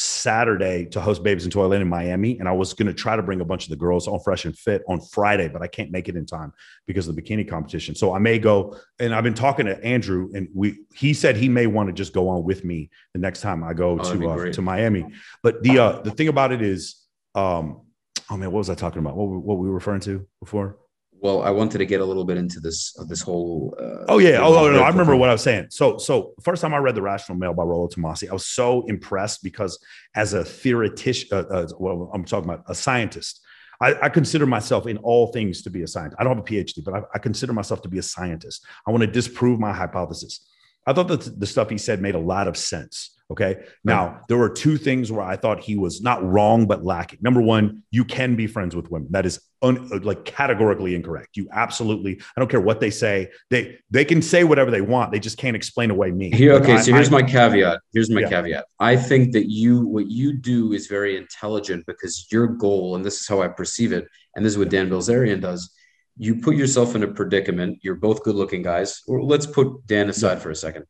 Saturday to host Babes in Toyland in Miami, and I was going to try to bring a bunch of the girls on Fresh and Fit on Friday, but I can't make it in time because of the bikini competition. So I may go, and I've been talking to Andrew, and we he said he may want to just go on with me the next time I go Oh, to uh, to Miami. But the uh, the thing about it is, um, oh man, what was I talking about? What what were we referring to before? Well, I wanted to get a little bit into this of this whole. Uh, Oh yeah. Oh, no, no, Red I remember what I was saying. So, so first time I read The Rational Male by Rollo Tomassi, I was so impressed because as a theoretician, uh, uh, well, I'm talking about a scientist. I, I consider myself in all things to be a scientist. I don't have a PhD, but I, I consider myself to be a scientist. I want to disprove my hypothesis. I thought that the stuff he said made a lot of sense. Okay. Now, there were two things where I thought he was not wrong, but lacking. Number one, you can be friends with women. That is un, like categorically incorrect. You absolutely, I don't care what they say. They they can say whatever they want. They just can't explain away me. Here, Like, okay, I- so here's I- my caveat. Here's my Yeah. caveat. I think that you, what you do is very intelligent because your goal, and this is how I perceive it, and this is what Dan Bilzerian does. You put yourself in a predicament. You're both good looking guys. Or let's put Dan aside for a second.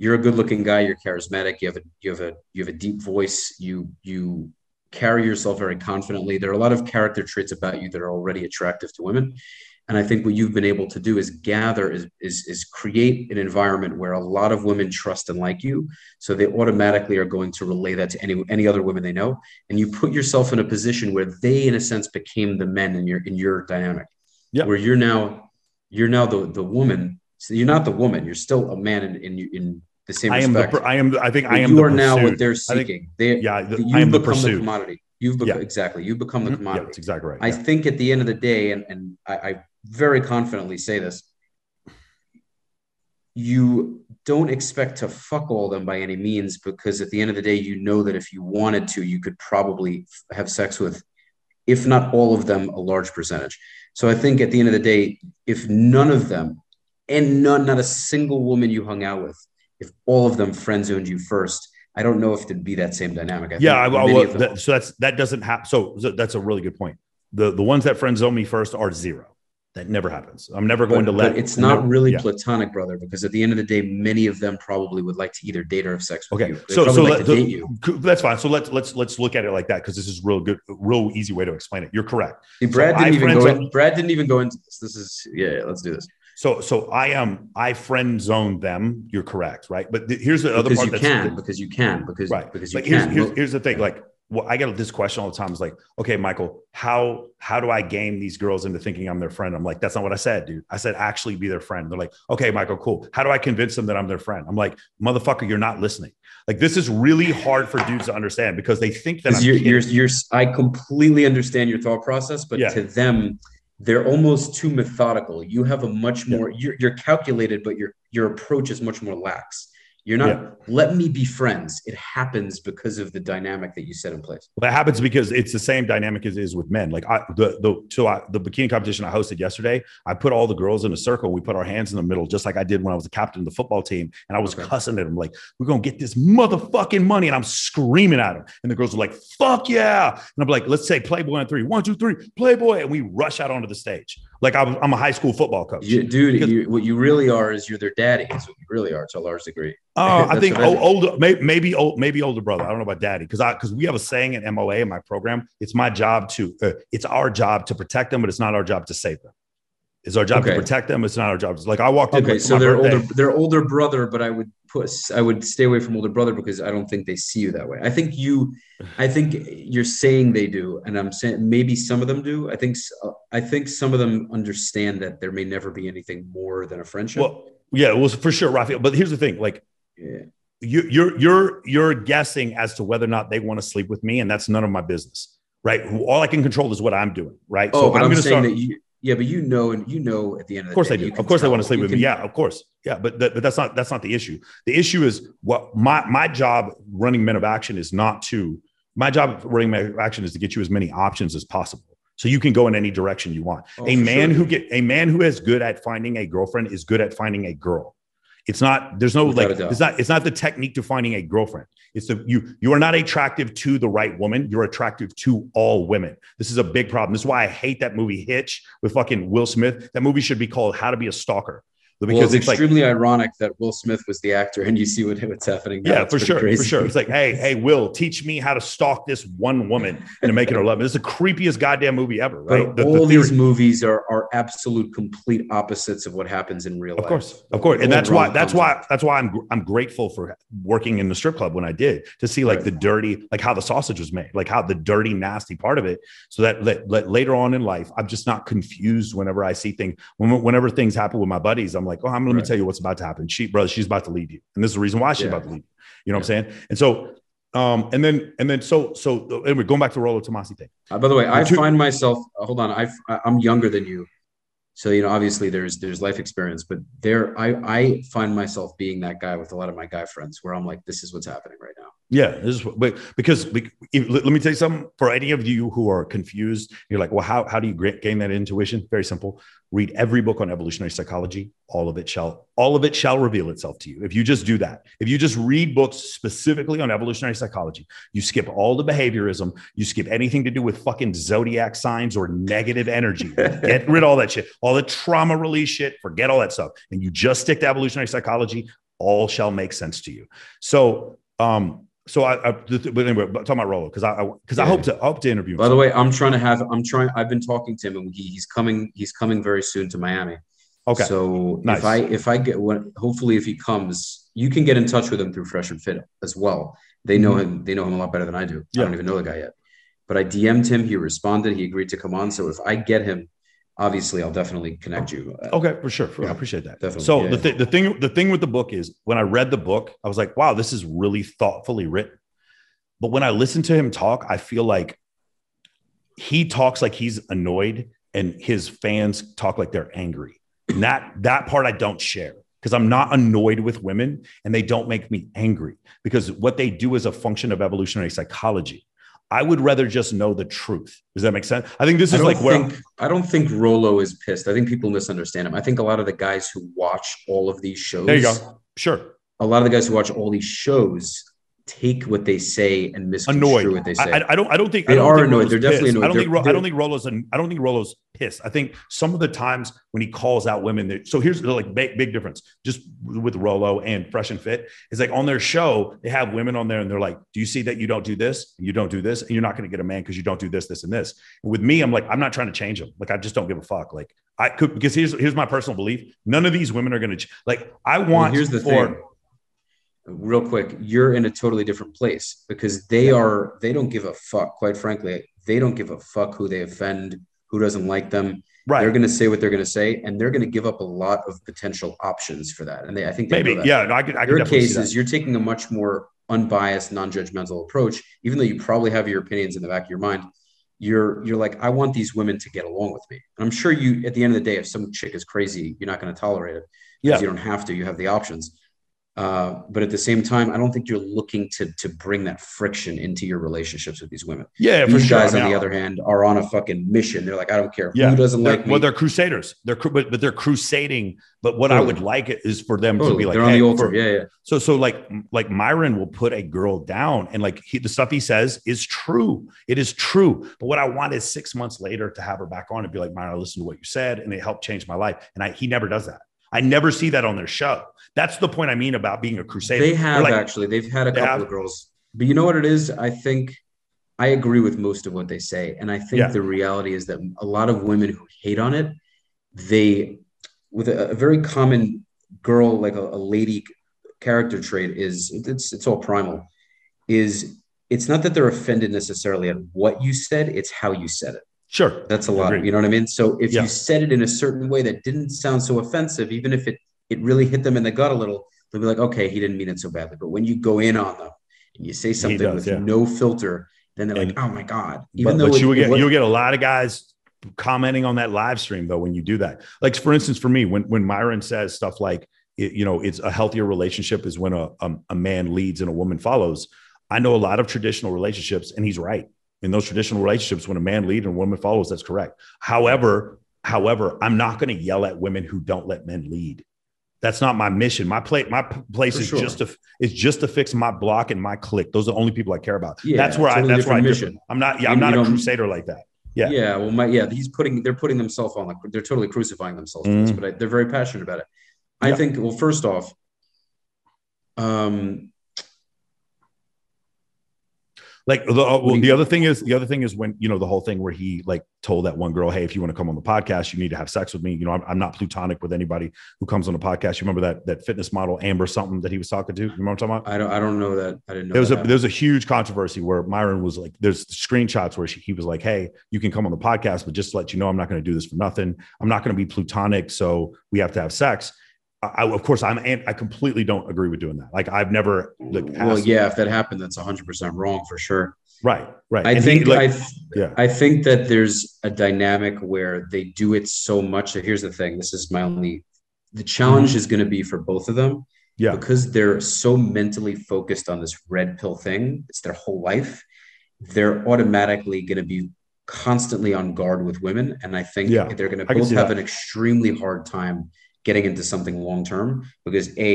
You're a good looking guy. You're charismatic. You have a you have a you have a deep voice. You you carry yourself very confidently. There are a lot of character traits about you that are already attractive to women. And I think what you've been able to do is gather, is, is, is create an environment where a lot of women trust and like you. So they automatically are going to relay that to any, any other women they know. And you put yourself in a position where they, in a sense, became the men in your in your dynamic. Yeah. Where you're now, you're now the the woman. So you're not the woman. You're still a man in in, in the same I am the. respect. per- I am. I think But I am. you are now what they're I think- seeking. they, Yeah, the- you've I am the become the pursuit. commodity. You've become Yeah. exactly. You've become the Mhm. commodity. Yeah, that's exactly right. I Yeah. think at the end of the day, and, and I, I very confidently say this, you don't expect to fuck all them by any means because at the end of the day, you know that if you wanted to, you could probably f- have sex with if not all of them, a large percentage. So I think at the end of the day, if none of them, and none, not a single woman you hung out with, if all of them friend zoned you first, I don't know if it'd be that same dynamic. I yeah, I, think I, many well, that, so that's that doesn't happen. So, so that's a really good point. The the ones that friend zone me first are zero. That never happens. I'm never going but, to let. it's not never- really yeah. platonic, brother, because at the end of the day, many of them probably would like to either date or have sex with Okay, you. They so so like let, to date you. That's fine. So let's let's let's look at it like that because this is real good, real easy way to explain it. You're correct. See, Brad I didn't even go. In, Brad didn't even go into this. This is yeah, Let's do this So so I am I friend zoned them. You're correct, right? But th- here's the other because part you that's can because you can because right because you here's, can. here's, Well, here's the thing like well i get this question all the time It's like okay michael how how do i game these girls into thinking i'm their friend i'm like that's not what i said dude i said actually be their friend they're like okay michael cool how do i convince them that i'm their friend i'm like motherfucker you're not listening like this is really hard for dudes to understand because they think that I'm you're, you're you're I completely understand your thought process, but Yeah. to them, they're almost too methodical. You have a much Yeah. more you're you're calculated, but your your approach is much more lax. You're not let me be friends. It happens because of the dynamic that you set in place. Well, that happens because it's the same dynamic as it is with men. Like I, the the so I, the bikini competition I hosted yesterday, I put all the girls in a circle. We put our hands in the middle, just like I did when I was the captain of the football team, and I was Okay. cussing at them like, "We're gonna get this motherfucking money," and I'm screaming at them, and the girls were like, "Fuck yeah!" And I'm like, "Let's say Playboy on three, one, two, three, Playboy," and we rush out onto the stage like I'm, I'm a high school football coach. You, dude, you, what you really are is you're their daddy. Is what you really are to a large degree. Oh, I think what I think. older, maybe, maybe old, maybe older brother. I don't know about daddy because I because we have a saying in MOA in my program. It's my job to, uh, it's our job to protect them, but it's not our job to save them. It's our job Okay. to protect them. It's not our job. It's like I walked in. Okay, so they're birthday. older. They're older brother, but I would put. I would stay away from older brother because I don't think they see you that way. I think you. I think you're saying they do, and I'm saying maybe some of them do. I think. uh, I think some of them understand that there may never be anything more than a friendship. Well, yeah, it was for sure, Raphael. But here's the thing: like yeah. you, you're you're you're guessing as to whether or not they want to sleep with me, and that's none of my business, right? All I can control is what I'm doing, right? Oh, but I'm, gonna saying start- that you. Yeah, but you know, and you know, at the end of the Of course day, they do. Of course they want to sleep You with can- me. Yeah, of course. Yeah, but that, but that's not that's not the issue. The issue is what my my job running Men of Action is not to my job running Men of Action is to get you as many options as possible. So you can go in any direction you want. Oh, a man sure. who get a man who is good at finding a girlfriend is good at finding a girl. It's not there's no Without like it's not it's not the technique to finding a girlfriend. It's the you you are not attractive to the right woman. You're attractive to all women. This is a big problem. This is why I hate that movie Hitch with fucking Will Smith. That movie should be called How to Be a Stalker. Well, Because it's it's like extremely ironic that Will Smith was the actor, and you see what, what's happening. now. yeah, It's for sure, crazy. for sure. It's like, hey, hey, Will, teach me how to stalk this one woman and make it her love. This is the creepiest goddamn movie ever, right? The- the all these movies are are absolute complete opposites of what happens in real life. Of course, of course, and that's why that's why that's why I'm I'm grateful for working in the strip club when I did to see like Right. the dirty, like how the sausage was made, like how the dirty, nasty part of it, so that, that, that later on in life, I'm just not confused whenever I see things. When, whenever things happen with my buddies, I'm like, oh, I'm let me Right. tell you what's about to happen. She, brother, she's about to leave you, and this is the reason why she's Yeah. about to leave you. You know what I'm saying? And so, um, and then and then so so anyway, going back to the Rollo Tomassi thing. Uh, by the way, I two- find myself. uh, hold on, I've, I- I'm younger than you, so you know obviously there's there's life experience, but there I I find myself being that guy with a lot of my guy friends where I'm like, this is what's happening right now. Yeah, this is what- because if, let let me tell you something. For any of you who are confused, you're like, well, how, how do you gain that intuition? Very simple. Read every book on evolutionary psychology. All of it shall all of it shall reveal itself to you. If you just do that, if you just read books specifically on evolutionary psychology, you skip all the behaviorism, you skip anything to do with fucking zodiac signs or negative energy. Get rid of all that shit, all the trauma release shit. Forget all that stuff, and you just stick to evolutionary psychology. All shall make sense to you. So, um, so I, I but anyway, but talking about Rollo because I because I, Yeah. hope to I hope to interview. him. By the way, I'm trying to have. I'm trying. I've been talking to him, and he, he's coming. He's coming very soon to Miami. okay, So Nice. if I if I get what hopefully if he comes, you can get in touch with him through Fresh and Fit as well. They know him. They know him a lot better than I do. I Mm-hmm. Don't even know the guy yet. But I DM'd him. He responded. He agreed to come on. So if I get him, obviously I'll definitely connect you. Uh, okay, for sure, for, I appreciate that. definitely, So yeah. the th- the thing the thing with the book is when I read the book, I was like, wow, this is really thoughtfully written. But when I listen to him talk, I feel like he talks like he's annoyed, and his fans talk like they're angry. And that that part I don't share because I'm not annoyed with women, and they don't make me angry because what they do is a function of evolutionary psychology. I would rather just know the truth. Does that make sense? I think this is like where think I don't think Rollo is pissed. I think people misunderstand him. I think a lot of the guys who watch all of these shows, there you go. Sure. a lot of the guys who watch all these shows take what they say and misconstrue Annoyed. what they say. I, I- don't. I don't think They I don't are think annoyed. They're definitely annoyed. I don't think. They're- Ro- I don't think Rollo's. An, I don't think Rollo's pissed. I think some of the times when he calls out women. That, so here's the like big, big difference. Just with Rollo and Fresh and Fit is like on their show they have women on there and they're like, "Do you see that you don't do this and you don't do this and you're not going to get a man because you don't do this, this, and this." And with me, I'm like, I'm not trying to change them. Like I just don't give a fuck. Like I could because here's here's my personal belief. None of these women are going to ch- like. I Well, want. here's the for, thing. Real quick, you're in a totally different place because they are they don't give a fuck, quite frankly. They don't give a fuck who they offend, who doesn't like them. Right. They're gonna say what they're gonna say, and they're gonna give up a lot of potential options for that. And they I think they Maybe. Yeah. No, I could. I your case see that. is you're taking a much more unbiased, non-judgmental approach, even though you probably have your opinions in the back of your mind. You're you're like, I want these women to get along with me. And I'm sure you at the end of the day, if some chick is crazy, you're not going to tolerate it. Yeah. Because you don't have to, you have the options. Uh, but at the same time, I don't think you're looking to to bring that friction into your relationships with these women. Yeah. For These sure. guys, I mean, on the other hand, are on a fucking mission. They're like, I don't care Yeah. who doesn't They're- like me. well, they're crusaders. They're but, but they're crusading. But what I would like it is for them to be like, they're on hey, the altar. for- yeah, yeah. So so like like Myron will put a girl down, and like he, the stuff he says is true. It is true. But what I want is six months later to have her back on and be like, Myron, I listened to what you said, and it helped change my life. And I he never does that. I never see that on their show. That's the point I mean about being a crusader. They have like, actually. They've had a They couple have? of girls, but you know what it is? I think I agree with most of what they say, and I think Yeah. the reality is that a lot of women who hate on it, they with a, a very common girl like a, a lady character trait is it's it's all primal. Is it's not that they're offended necessarily at what you said; it's how you said it. Sure. That's a lot. Agreed. You know what I mean? So if Yeah. you said it in a certain way that didn't sound so offensive, even if it it really hit them in the gut a little, they'll be like, okay, he didn't mean it so badly. But when you go in on them and you say something does, with yeah. no filter, then they're And- like, oh my god. But, though but you will get you'll get a lot of guys commenting on that live stream though when you do that. Like for instance, for me, when when Myron says stuff like it, you know it's a healthier relationship is when a, a a man leads and a woman follows. I know a lot of traditional relationships, and he's right. In those traditional relationships, when a man leads and a woman follows, that's correct. However, however, I'm not going to yell at women who don't let men lead. That's not my mission. My play, my place For is sure. just to is just to fix my block and my click Those are the only people I care about. Yeah, that's where totally I. That's where I mission. I'm not. Yeah, I'm not a crusader like that. Yeah. yeah. Well, my yeah, he's putting they're putting themselves on like they're totally crucifying themselves for this, Mm. but I, they're very passionate about it. I Yeah. think. Well, first off, um, Like the, uh, well, the other thing is the other thing is when you know the whole thing where he like told that one girl, "Hey, if you want to come on the podcast, you need to have sex with me." You know, I'm, I'm not plutonic with anybody who comes on the podcast. You remember that that fitness model Amber something that he was talking to? You remember what I'm talking about? I don't I don't know that I didn't know There was a there was a huge controversy where Myron was like, there's screenshots where she, he was like, "Hey, you can come on the podcast, but just to let you know, I'm not going to do this for nothing. I'm not going to be plutonic, so we have to have sex." I, of course, I'm and I completely don't agree with doing that. Like I've never like well, yeah, if that happened, that's 100 percent wrong for sure. right, right. I And he, think like, I yeah. I think that there's a dynamic where they do it so much. So here's the thing. This is my only. The challenge is going to be for both of them Mm-hmm. yeah, because they're so mentally focused on this red pill thing. It's their whole life. They're automatically going to be constantly on guard with women, and I think Yeah, they're going to both have that. an extremely hard time getting into something long term because a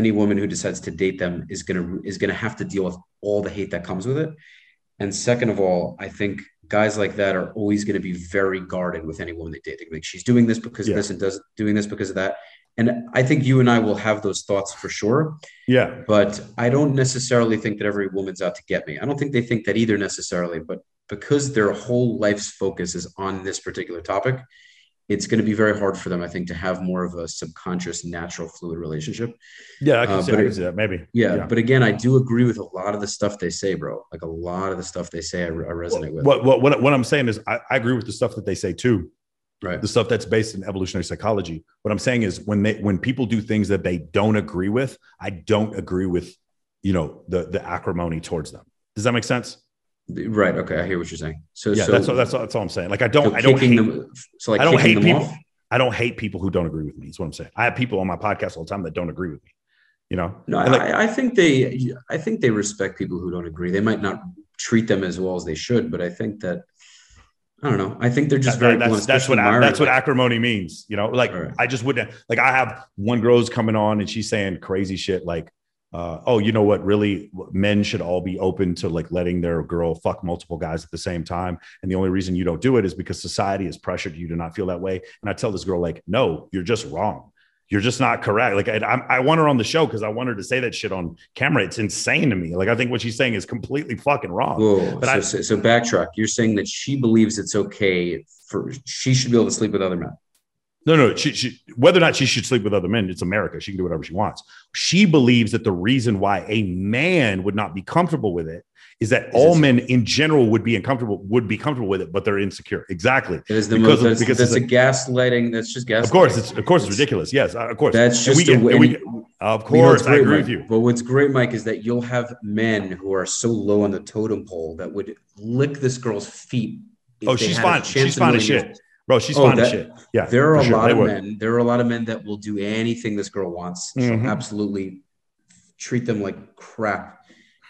any woman who decides to date them is going to is going to have to deal with all the hate that comes with it and second of all, I think guys like that are always going to be very guarded with any woman they date. They're like, she's doing this because Yeah. of this and does doing this because of that. And I think you and I will have those thoughts for sure. yeah. But I don't necessarily think that every woman's out to get me. I don't think they think that either necessarily. But because their whole life's focus is on this particular topic, it's going to be very hard for them, I think, to have more of a subconscious, natural, fluid relationship. Yeah, I can, Uh, see, but I it- see that. Maybe. Yeah, But again, I do agree with a lot of the stuff they say, bro. Like a lot of the stuff they say, I, I resonate with. What, what, what, what I'm saying is, I, I agree with the stuff that they say too. Right. The stuff that's based in evolutionary psychology. What I'm saying is, when they when people do things that they don't agree with, I don't agree with, you know, the the acrimony towards them. Does that make sense? Right. Okay. I hear what you're saying. So, Yeah, so that's all, that's all, that's all I'm saying. Like, I don't, so I don't hate, them. So like I don't hate people. off. I don't hate people who don't agree with me. Is what I'm saying. I have people on my podcast all the time that don't agree with me. You know, No, like, I, I think they. I think they respect people who don't agree. They might not treat them as well as they should. But I think that I don't know. I think they're just That- very that's, blunt, that's what that's what acrimony means. You know, like Right. I just wouldn't like I have one girl's coming on and she's saying crazy shit like, uh, oh, you know what? Really, men should all be open to like letting their girl fuck multiple guys at the same time. And the only reason you don't do it is because society has pressured you to not feel that way. And I tell this girl like, no, you're just wrong. You're just not correct. Like I, I'm- want her on the show because I want her to say that shit on camera. It's insane to me. Like I think what she's saying is completely fucking wrong. Whoa. But so, I- so backtrack. You're saying that she believes it's okay for she should be able to sleep with other men. No, no. She, she, whether or not she should sleep with other men, it's America. She can do whatever she wants. She believes that the reason why a man would not be comfortable with it is that Is all men in general would be uncomfortable, would be comfortable with it, but they're insecure. Exactly. It is the Because most. of- because that's a it's gaslighting. That's just gaslighting. Of course, it's of course it's ridiculous. Yes, uh, of course. That's And just we a and we and- of You know what's course, I agree Mike? with you. But what's great, Mike, is that you'll have men who are so low on the totem pole that would lick this girl's feet. if Oh, she's a fine. She's fine as shit. Bro, she's Oh, fine that- shit. Yeah. There are a sure, lot they of would. men. There are a lot of men that will do anything this girl wants. She'll Mhm. absolutely treat them like crap.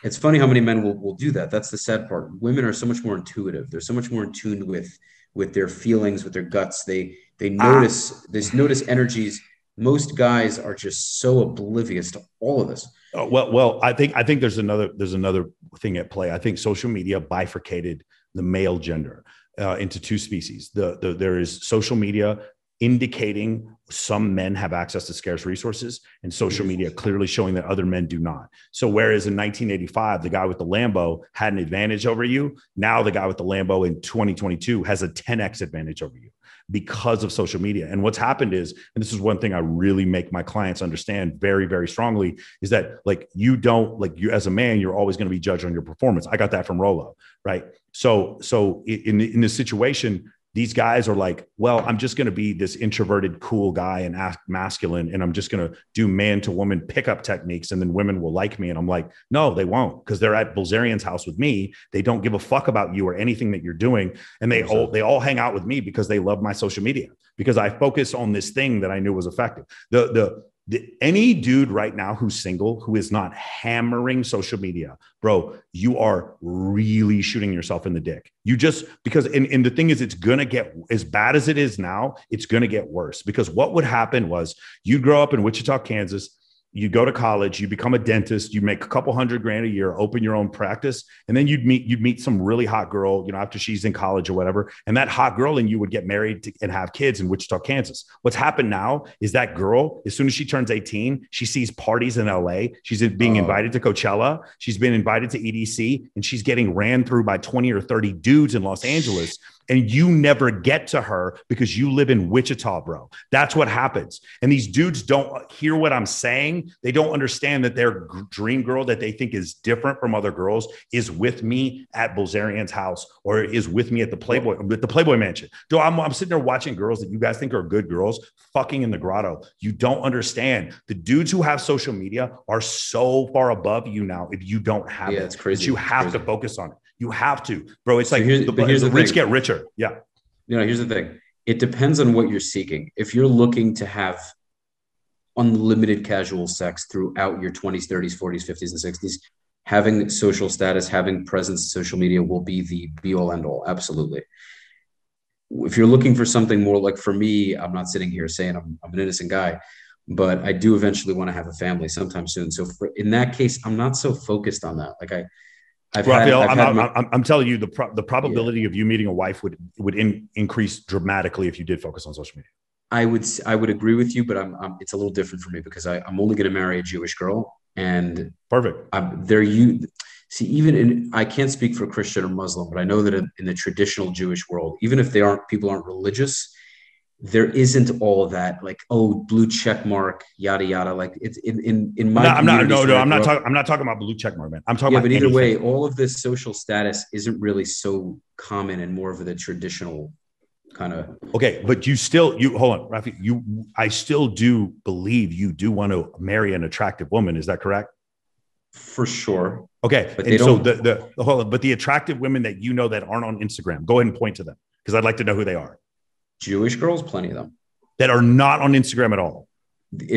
It's funny how many men will, will do that. That's the sad part. Women are so much more intuitive. They're so much more in tune with with their feelings, with their guts. They they Ah. notice they notice energies. Most guys are just so oblivious to all of this. Oh, well, well, I think I think there's another there's another thing at play. I think social media bifurcated the male gender uh, into two species. The, the there is social media indicating some men have access to scarce resources, and social media clearly showing that other men do not. So, whereas in 1985 the guy with the Lambo had an advantage over you, now the guy with the Lambo in 2022 has a 10x advantage over you because of social media. And what's happened is, and this is one thing I really make my clients understand very, very strongly, is that like you don't like you as a man, you're always going to be judged on your performance. I got that from Rollo, right? So, so in in this situation, these guys are like, well, I'm just going to be this introverted, cool guy and act masculine, and I'm just going to do man to woman pickup techniques, and then women will like me. And I'm like, no, they won't, because they're at Bilzerian's house with me. They don't give a fuck about you or anything that you're doing, and they all they all hang out with me because they love my social media because I focus on this thing that I knew was effective. The the the, any dude right now who's single who is not hammering social media, bro, you are really shooting yourself in the dick. You just because, and, and the thing is, it's gonna get as bad as it is now, it's gonna get worse because what would happen was you'd grow up in Wichita, Kansas. You go to college, you become a dentist, you make a couple hundred grand a year, open your own practice, and then you'd meet you'd meet some really hot girl, you know, after she's in college or whatever, and that hot girl and you would get married to, and have kids in Wichita, Kansas. What's happened now is that girl, as soon as she turns 18, she sees parties in LA. She's being Oh. invited to Coachella, she's been invited to EDC, and she's getting ran through by 20 or 30 dudes in Los Angeles. And you never get to her because you live in Wichita, bro. That's what happens. And these dudes don't hear what I'm saying. They don't understand that their dream girl that they think is different from other girls is with me at Bilzerian's house or is with me at the Playboy, with the Playboy Mansion. So I'm, I'm sitting there watching girls that you guys think are good girls fucking in the grotto. You don't understand. The dudes who have social media are so far above you now if you don't have Yeah, it. it's crazy. You have to focus on it. You have to, bro. It's like here's- the, but here's the the rich get richer. Yeah. you know, here's the thing. It depends on what you're seeking. If you're looking to have unlimited casual sex throughout your 20s, 30s, 40s, 50s, and 60s, having social status, having presence in social media will be the be all end all. Absolutely. If you're looking for something more like for me, I'm not sitting here saying I'm, I'm an innocent guy, but I do eventually want to have a family sometime soon. So for, in that case, I'm not so focused on that. Like I, I've Raphael, had I'm, my- I'm, I'm telling you, the pro- the probability of you meeting a wife would would in, increase dramatically if you did focus on social media. I would I would agree with you, but I'm, I'm it's a little different for me because I, I'm only going to marry a Jewish girl, and Perfect. I'm, they're you. See, even in I can't speak for Christian or Muslim, but I know that in, in the traditional Jewish world, even if they aren't people aren't religious, there isn't all of that like oh blue check mark yada yada like it's in in in my No, I'm not. communities No, where no, I I'm not talking. I'm not talking about blue check mark, man. I'm talking Yeah, about but either way, all of this social status isn't really so common and more of the traditional kind of Okay, but you still you hold on, Rafi. You, I still do believe you do want to marry an attractive woman. Is that correct? for sure. Okay, But and so the the hold on, but the attractive women that you know that aren't on Instagram, go ahead and point to them because I'd like to know who they are Jewish girls, plenty of them. that are not on Instagram at all.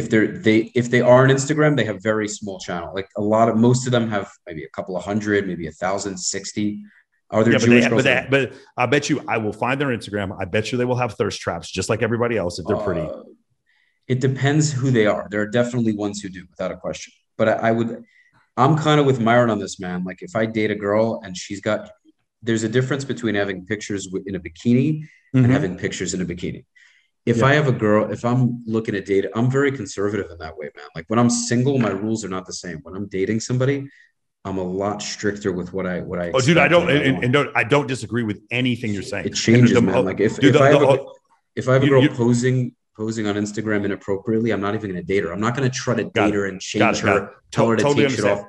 if they're they if they are on Instagram, they have very small channel. Like a lot of most of them have maybe a couple of hundred, maybe a thousand, sixty. Are there Yeah, but, Jewish they, girls? but, they, but I bet you I will find their Instagram. I bet you they will have thirst traps just like everybody else if they're pretty. Uh, it depends who they are. There are definitely ones who do, without a question. But I, I would, I'm kind of with Myron on this, man. Like if I date a girl and she's got, there's a difference between having pictures in a bikini and Mhm. having pictures in a bikini. If Yeah. I have a girl, if I'm looking at data, I'm very conservative in that way, man. Like when I'm single, my rules are not the same. When I'm dating somebody, I'm a lot stricter with what I what I. Oh, dude, I don't, and, and don't, I don't disagree with anything you're saying. It changes, the- man. Like if, dude, if the- I have the- a, if I have a girl you- posing posing on Instagram inappropriately, I'm not even going to date her. I'm not going to try to date it. her and change it, her, tell her to Totally take shit off.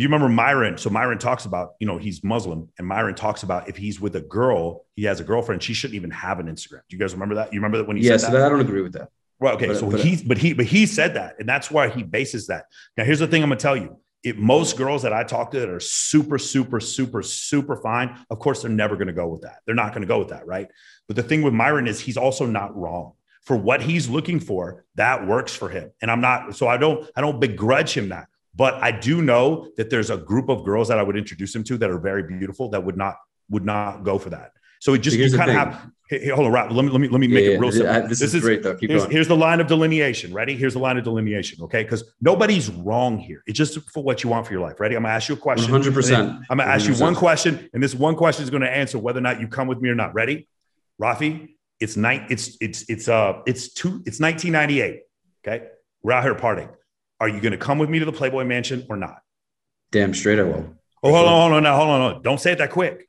You remember Myron? So Myron talks about, you know, he's Muslim, and Myron talks about if he's with a girl, he has a girlfriend, she shouldn't even have an Instagram. Do you guys remember that? You remember that when he Yeah, said so that? I don't agree with that. Well, okay, But- so but- he, but he, but he said that, and that's why he bases that. Now, here's the thing: I'm gonna tell you. If most girls that I talk to that are super, super, super, super fine, of course they're never going to go with that. They're not going to go with that, right? But the thing with Myron is he's also not wrong for what he's looking for. That works for him, and I'm not. So I don't, I don't begrudge him that. But I do know that there's a group of girls that I would introduce him to that are very beautiful that would not would not go for that. So it just you kind of have. Hey, hey, hold on, Rob. Let me let me let me make Yeah, it real yeah, simple. I- this, is, great though. Keep Here's, going. here's the line of delineation. Ready? Here's the line of delineation. Okay. Because nobody's wrong here. It's just for what you want for your life. Ready? I'm going to ask you a question. 100%. I'm going to ask you 100%. one question, and this one question is going to answer whether or not you come with me or not. Ready? Rafi, it's night. It's, it's, it's, uh, it's two, it's 1998. Okay. We're out here partying. Are you going to come with me to the Playboy Mansion or not? Damn straight I will. Oh, hold on, hold on, now, hold on, hold on. Don't say it that quick.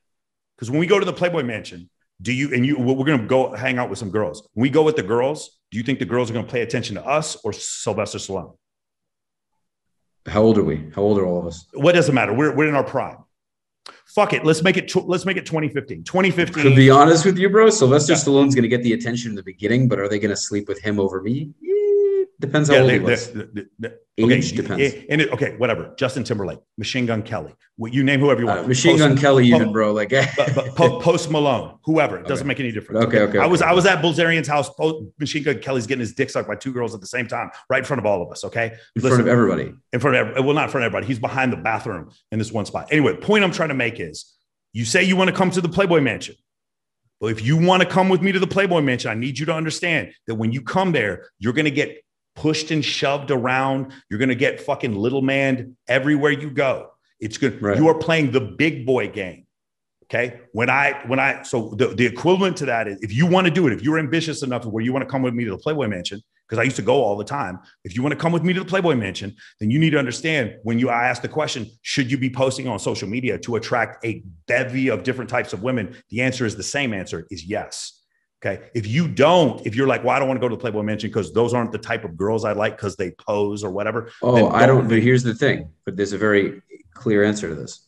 Because when we go to the Playboy Mansion, do you and you we're going to go hang out with some girls. When we go with the girls, do you think the girls are going to pay attention to us or Sylvester Stallone? How old are we? How old are all of us? What does it matter? We're, we're in our prime. Fuck it. Let's make it. Tw- let's make it 2015. 2015. To be honest with you, bro, Sylvester Yeah. Stallone's going to get the attention in the beginning, but are they going to sleep with him over me? Eh, depends how yeah, old they, he was. they- they- okay, Age depends. And it, okay, whatever. Justin Timberlake, Machine Gun Kelly. You name whoever you want. Uh, Machine Post- Gun Kelly, po- even, bro. Like, but, but Post Malone, whoever, it doesn't make any difference. Okay, okay, I was okay. I was at Bilzerian's house. Po- Machine Gun Kelly's getting his dick sucked by two girls at the same time, right in front of all of us. Okay, in front of everybody. in front of well, not in front of everybody. He's behind the bathroom in this one spot. Anyway, point I'm trying to make is, you say you want to come to the Playboy Mansion. Well, if you want to come with me to the Playboy Mansion, I need you to understand that when you come there, you're going to get pushed and shoved around. You're going to get fucking little man everywhere you go. It's good. Right. You are playing the big boy game. Okay. When I, when I, so the, the equivalent to that is if you want to do it, if you're ambitious enough where you want to come with me to the Playboy Mansion, because I used to go all the time. If you want to come with me to the Playboy Mansion, then you need to understand when you I ask the question, should you be posting on social media to attract a bevy of different types of women? The answer is the same answer is yes. Okay. If you don't, if you're like, well, I don't want to go to the Playboy Mansion because those aren't the type of girls I like because they pose or whatever. Oh, then I don't. But here's the thing. But there's a very clear answer to this.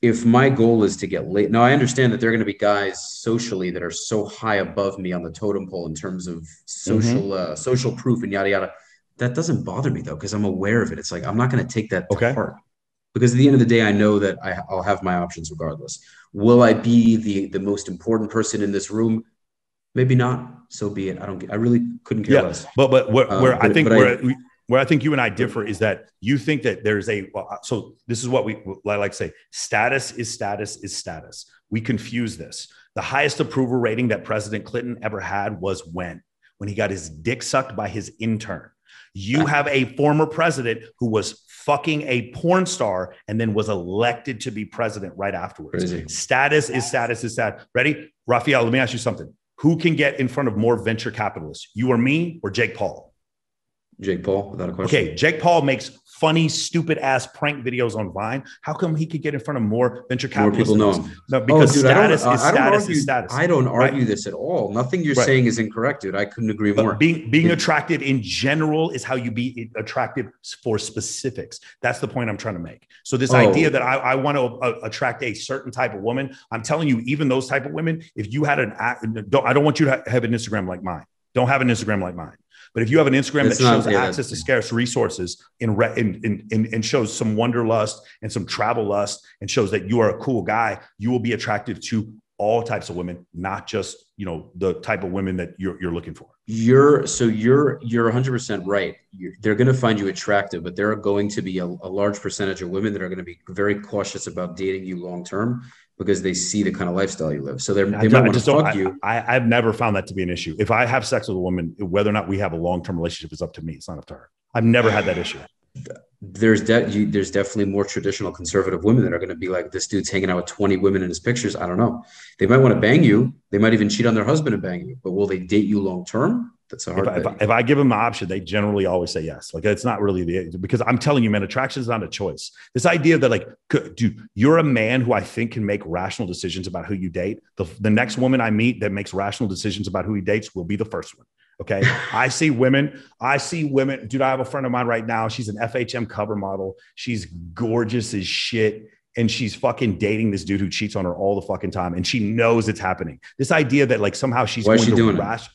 If my goal is to get late, now I understand that there are going to be guys socially that are so high above me on the totem pole in terms of social Mm-hmm. uh, social proof and yada yada. That doesn't bother me though because I'm aware of it. It's like I'm not going to take that to Okay. heart because at the end of the day, I know that I, I'll have my options regardless. Will I be the the most important person in this room? Maybe not. So be it. I don't. I really couldn't care Yeah, less. But but where, Uh, where I but- think but I- where we, where I think you and I differ is that you think that there's a well, so this is what we I like to say status is status is status. We confuse this. The highest approval rating that President Clinton ever had was when when he got his dick sucked by his intern. You have a former president who was fucking a porn star and then was elected to be president right afterwards. Crazy. Status is status is stat. Ready? Raphael, let me ask you something. Who can get in front of more venture capitalists? You or me or Jake Paul? Jake Paul, without a question. Okay, Jake Paul makes funny, stupid ass prank videos on Vine. How come he could get in front of more venture capitalists? More people know him. No, because oh, dude, status I is don't, I don't status argue, is status. I don't right? argue this at all. Nothing you're Right. saying is incorrect, dude. I couldn't agree But more. being being attractive in general is how you be attractive for specifics. That's the point I'm trying to make. So this Oh. idea that I, I want to uh, attract a certain type of woman, I'm telling you, even those type of women, if you had an, act- don't, I don't want you to have an Instagram like mine. Don't have an Instagram like mine. But if you have an Instagram That's that shows yeah, access to scarce resources in, re, in, in, in, and shows some wanderlust and some travel lust and shows that you are a cool guy, you will be attractive to all types of women, not just you know the type of women that you're you're looking for. You're so you're you're 100 percent right. You're, they're going to find you attractive, but there are going to be a, a large percentage of women that are going to be very cautious about dating you long term because they see the kind of lifestyle you live. So they're, they might want to fuck you. I, I've never found that to be an issue. If I have sex with a woman, whether or not we have a long term relationship is up to me. It's not up to her. I've never had that issue there's de- you, there's definitely more traditional conservative women that are going to be like this dude's hanging out with 20 women in his pictures i don't know they might want to bang you they might even cheat on their husband and bang you but will they date you long term that's a hard if I, if, I, if I, give them the option they generally always say yes like it's not really the because i'm telling you man attraction is not a choice this idea that like dude you're a man who i think can make rational decisions about who you date the, the next woman i meet that makes rational decisions about who he dates will be the first one Okay. I see women. I see women. Dude, I have a friend of mine right now. She's an FHM cover model. She's gorgeous as shit. And she's fucking dating this dude who cheats on her all the fucking time. And she knows it's happening. This idea that like somehow she's Why is she doing rash-?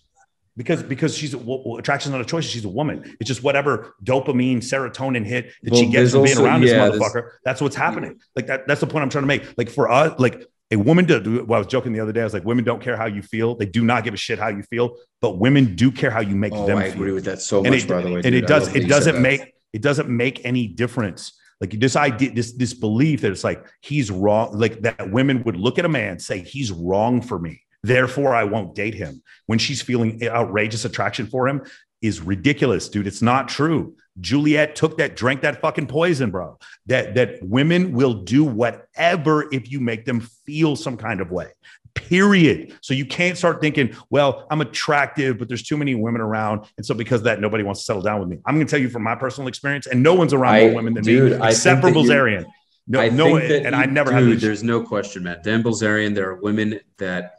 Because because she's well, attraction's not a choice. She's a woman. It's just whatever dopamine, serotonin hit that well, she gets from being around yeah, this motherfucker. That's what's happening. Like that. That's the point I'm trying to make. Like for us, like a woman do well, I was joking the other day. I was like, women don't care how you feel. They do not give a shit how you feel, but women do care how you make oh, them I feel. agree with that so and much, it, by the way. And it does, it doesn't make it doesn't make any difference. Like this idea, this this belief that it's like he's wrong, like that women would look at a man, say he's wrong for me, therefore I won't date him. When she's feeling outrageous attraction for him, is ridiculous, dude. It's not true. Juliet took that, drank that fucking poison, bro. That that women will do whatever if you make them feel some kind of way. Period. So you can't start thinking, well, I'm attractive, but there's too many women around, and so because that, nobody wants to settle down with me. I'm going to tell you from my personal experience, and no one's around I, more women than dude, me except for Bilzerian. No, I no, and I never dude, had. There's no question, man. Dan Bilzerian. There are women that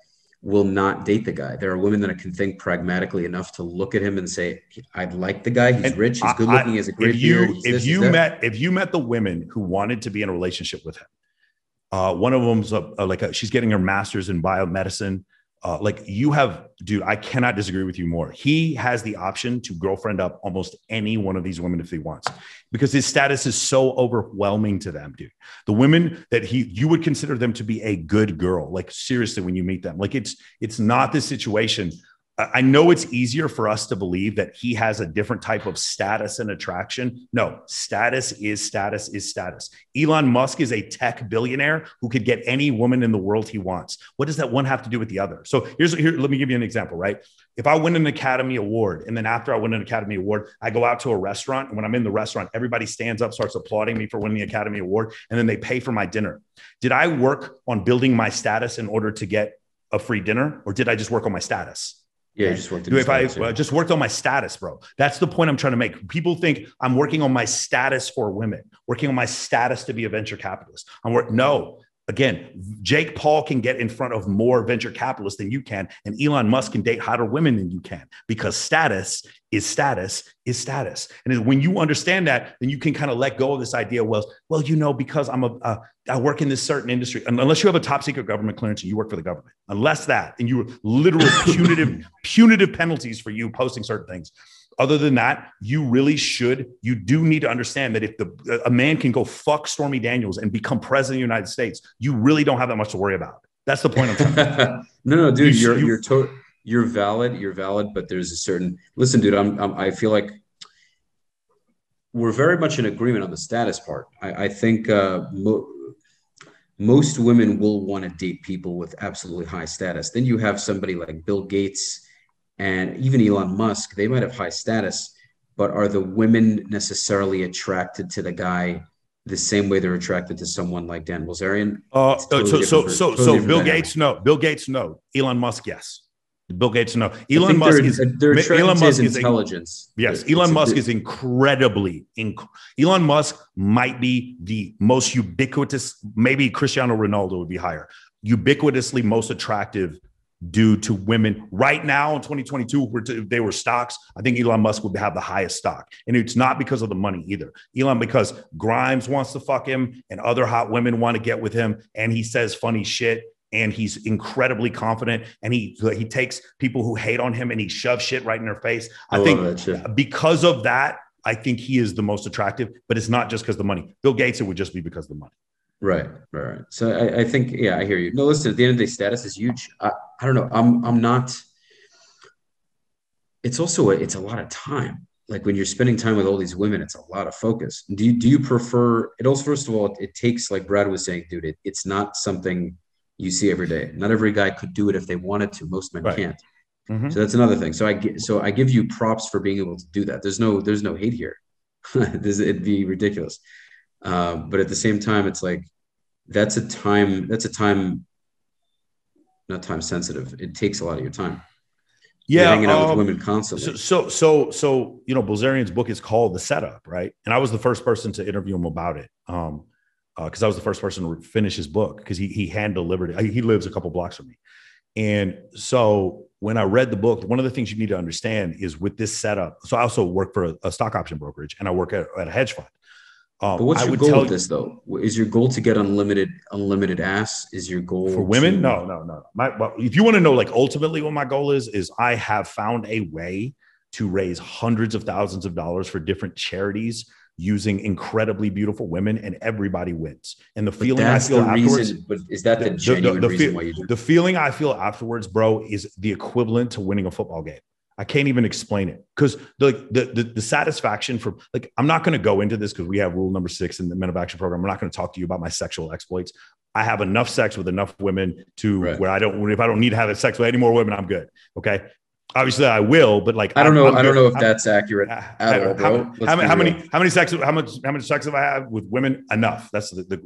will not date the guy. There are women that I can think pragmatically enough to look at him and say, "I'd like the guy. He's and rich. He's good looking. He has a great if you, beard. If this, you met if you met the women who wanted to be in a relationship with him, uh, one of them's a, a, like a, she's getting her master's in biomedicine. Uh, like you have, dude, I cannot disagree with you more. He has the option to girlfriend up almost any one of these women if he wants, because his status is so overwhelming to them, dude. The women that he, you would consider them to be a good girl, like seriously, when you meet them, like it's, it's not the situation I know it's easier for us to believe that he has a different type of status and attraction. No, status is status is status. Elon Musk is a tech billionaire who could get any woman in the world he wants. What does that one have to do with the other? So here's here, let me give you an example, right? If I win an Academy Award and then after I win an Academy Award, I go out to a restaurant and when I'm in the restaurant, everybody stands up, starts applauding me for winning the Academy Award, and then they pay for my dinner. Did I work on building my status in order to get a free dinner or did I just work on my status? Yeah, just worked. if I just worked on my status, bro, that's the point I'm trying to make. People think I'm working on my status for women, working on my status to be a venture capitalist. I'm work. No, again, Jake Paul can get in front of more venture capitalists than you can, and Elon Musk can date hotter women than you can because status is status is status. And when you understand that, then you can kind of let go of this idea. Well, well, you know, because I'm a, uh, I work in this certain industry, unless you have a top secret government clearance and you work for the government, unless that, and you literal punitive, punitive penalties for you posting certain things. Other than that, you really should. You do need to understand that if the a man can go fuck Stormy Daniels and become president of the United States, you really don't have that much to worry about. That's the point I'm trying to No, no, dude, you, are you're, you're to- you're valid. You're valid, but there's a certain listen, dude. I'm, I'm I feel like we're very much in agreement on the status part. I, I think uh, mo- most women will want to date people with absolutely high status. Then you have somebody like Bill Gates and even Elon Musk. They might have high status, but are the women necessarily attracted to the guy the same way they're attracted to someone like Dan Bilzerian? Uh, totally so so so totally so Bill Gates no, Bill Gates no, Elon Musk yes. Bill Gates, no. Elon Musk is they're Elon Musk is intelligence. yes, Elon Musk is incredibly. Inc- Elon Musk might be the most ubiquitous. Maybe Cristiano Ronaldo would be higher. Ubiquitously most attractive due to women right now in 2022 if they were stocks i think elon musk would have the highest stock and it's not because of the money either elon because grimes wants to fuck him and other hot women want to get with him and he says funny shit and he's incredibly confident and he he takes people who hate on him and he shoves shit right in their face. I, I think because of that, I think he is the most attractive, but it's not just because the money. Bill Gates, it would just be because of the money. Right, right, right. So I, I think, yeah, I hear you. No, listen, at the end of the day, status is huge. I, I don't know. I'm, I'm not. It's also a, it's a lot of time. Like when you're spending time with all these women, it's a lot of focus. Do you do you prefer it? Also, first of all, it, it takes like Brad was saying, dude. It, it's not something you see every day. Not every guy could do it if they wanted to. Most men Right. can't. Mhm. So that's another thing. So I so I give you props for being able to do that. There's no there's no hate here. this it'd be ridiculous. Uh, but at the same time, it's like that's a time that's a time not time sensitive. It takes a lot of your time. You're Yeah, hanging out um, with women constantly. So, so, so, so, you know, Bilzerian's book is called The Setup, right? And I was the first person to interview him about it, um, because I was the first person to finish his book because he he hand delivered it. He lives a couple blocks from me, and so when I read the book, one of the things you need to understand is with this setup. So I also work for a, a stock option brokerage, and I work at, at a hedge fund. Um, but what's I your would goal tell with this though? Is your goal to get unlimited unlimited ass? Is your goal for women to- no no no my, if you want to know like ultimately what my goal is is i have found a way to raise hundreds of thousands of dollars for different charities using incredibly beautiful women and everybody wins and the But feeling i feel the afterwards reason. But is that the, the- the- genuine the reason feel- why you do? the feeling i feel afterwards bro is the equivalent to winning a football game I can't even explain it because the, the the the satisfaction from like I'm not going to go into this because we have rule number six in the Men of Action program. I'm not going to talk to you about my sexual exploits. I have enough sex with enough women to Right. where I don't if I don't need to have sex with any more women, I'm good. Okay, obviously I will, but like I don't I'm- know. I'm I don't good. know if I'm- that's accurate. uh, at all, how, bro. how- how, many how many how many sex how much how much sex have I had with women? Enough. That's the, the,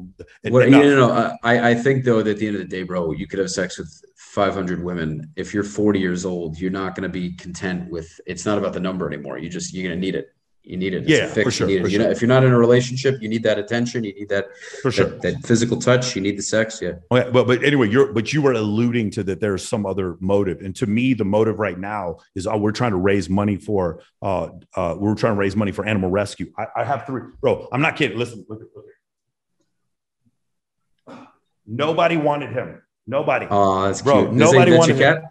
the What, enough. no, no, no. I, I think though that at the end of the day, bro, you could have sex with 500 women. If you're 40 years old, you're not going to be content with. It's not about the number anymore. You just you're going to need it. You need it. It's a Yeah, fix. for sure, You need it. for You know, if you're not in a relationship, you need that attention. You need that for sure. that, that physical touch. You need the sex. Yeah. Okay, but but anyway, you're but you were alluding to that there's some other motive, and to me, the motive right now is uh, we're trying to raise money for uh uh we're trying to raise money for animal rescue. I, I have three, bro. I'm not kidding. Listen, look, at- look. at- Nobody wanted him. Nobody. Oh, that's Bro, cute. Nobody wants a cat,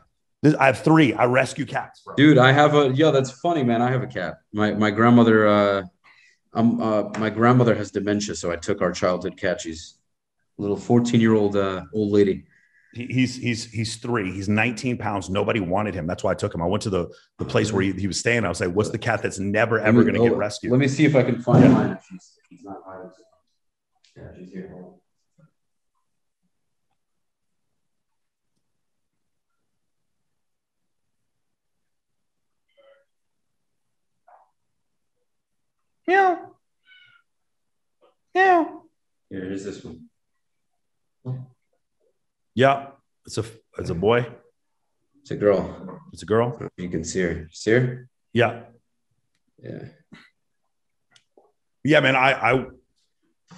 This- I have three. I rescue cats, bro. dude. I have a. Yeah, that's funny, man. I have a cat. My my grandmother. Uh, um, uh, my grandmother has dementia, so I took our childhood cat. She's a little 14 year old uh, old lady. He- He's he's he's three. He's 19 pounds. Nobody wanted him. That's why I took him. I went to the the place where he, he was staying. I was like, "What's the cat that's never ever going to get rescued?" Let me see if I can find Yeah. mine. If she's, if she's not hiding. Yeah, she's here. Hold on. Meow. Meow. Here, here's this one. Yeah, it's a it's a boy. It's a girl. It's a girl. You can see her. See her? Yeah, Yeah. yeah, man. I I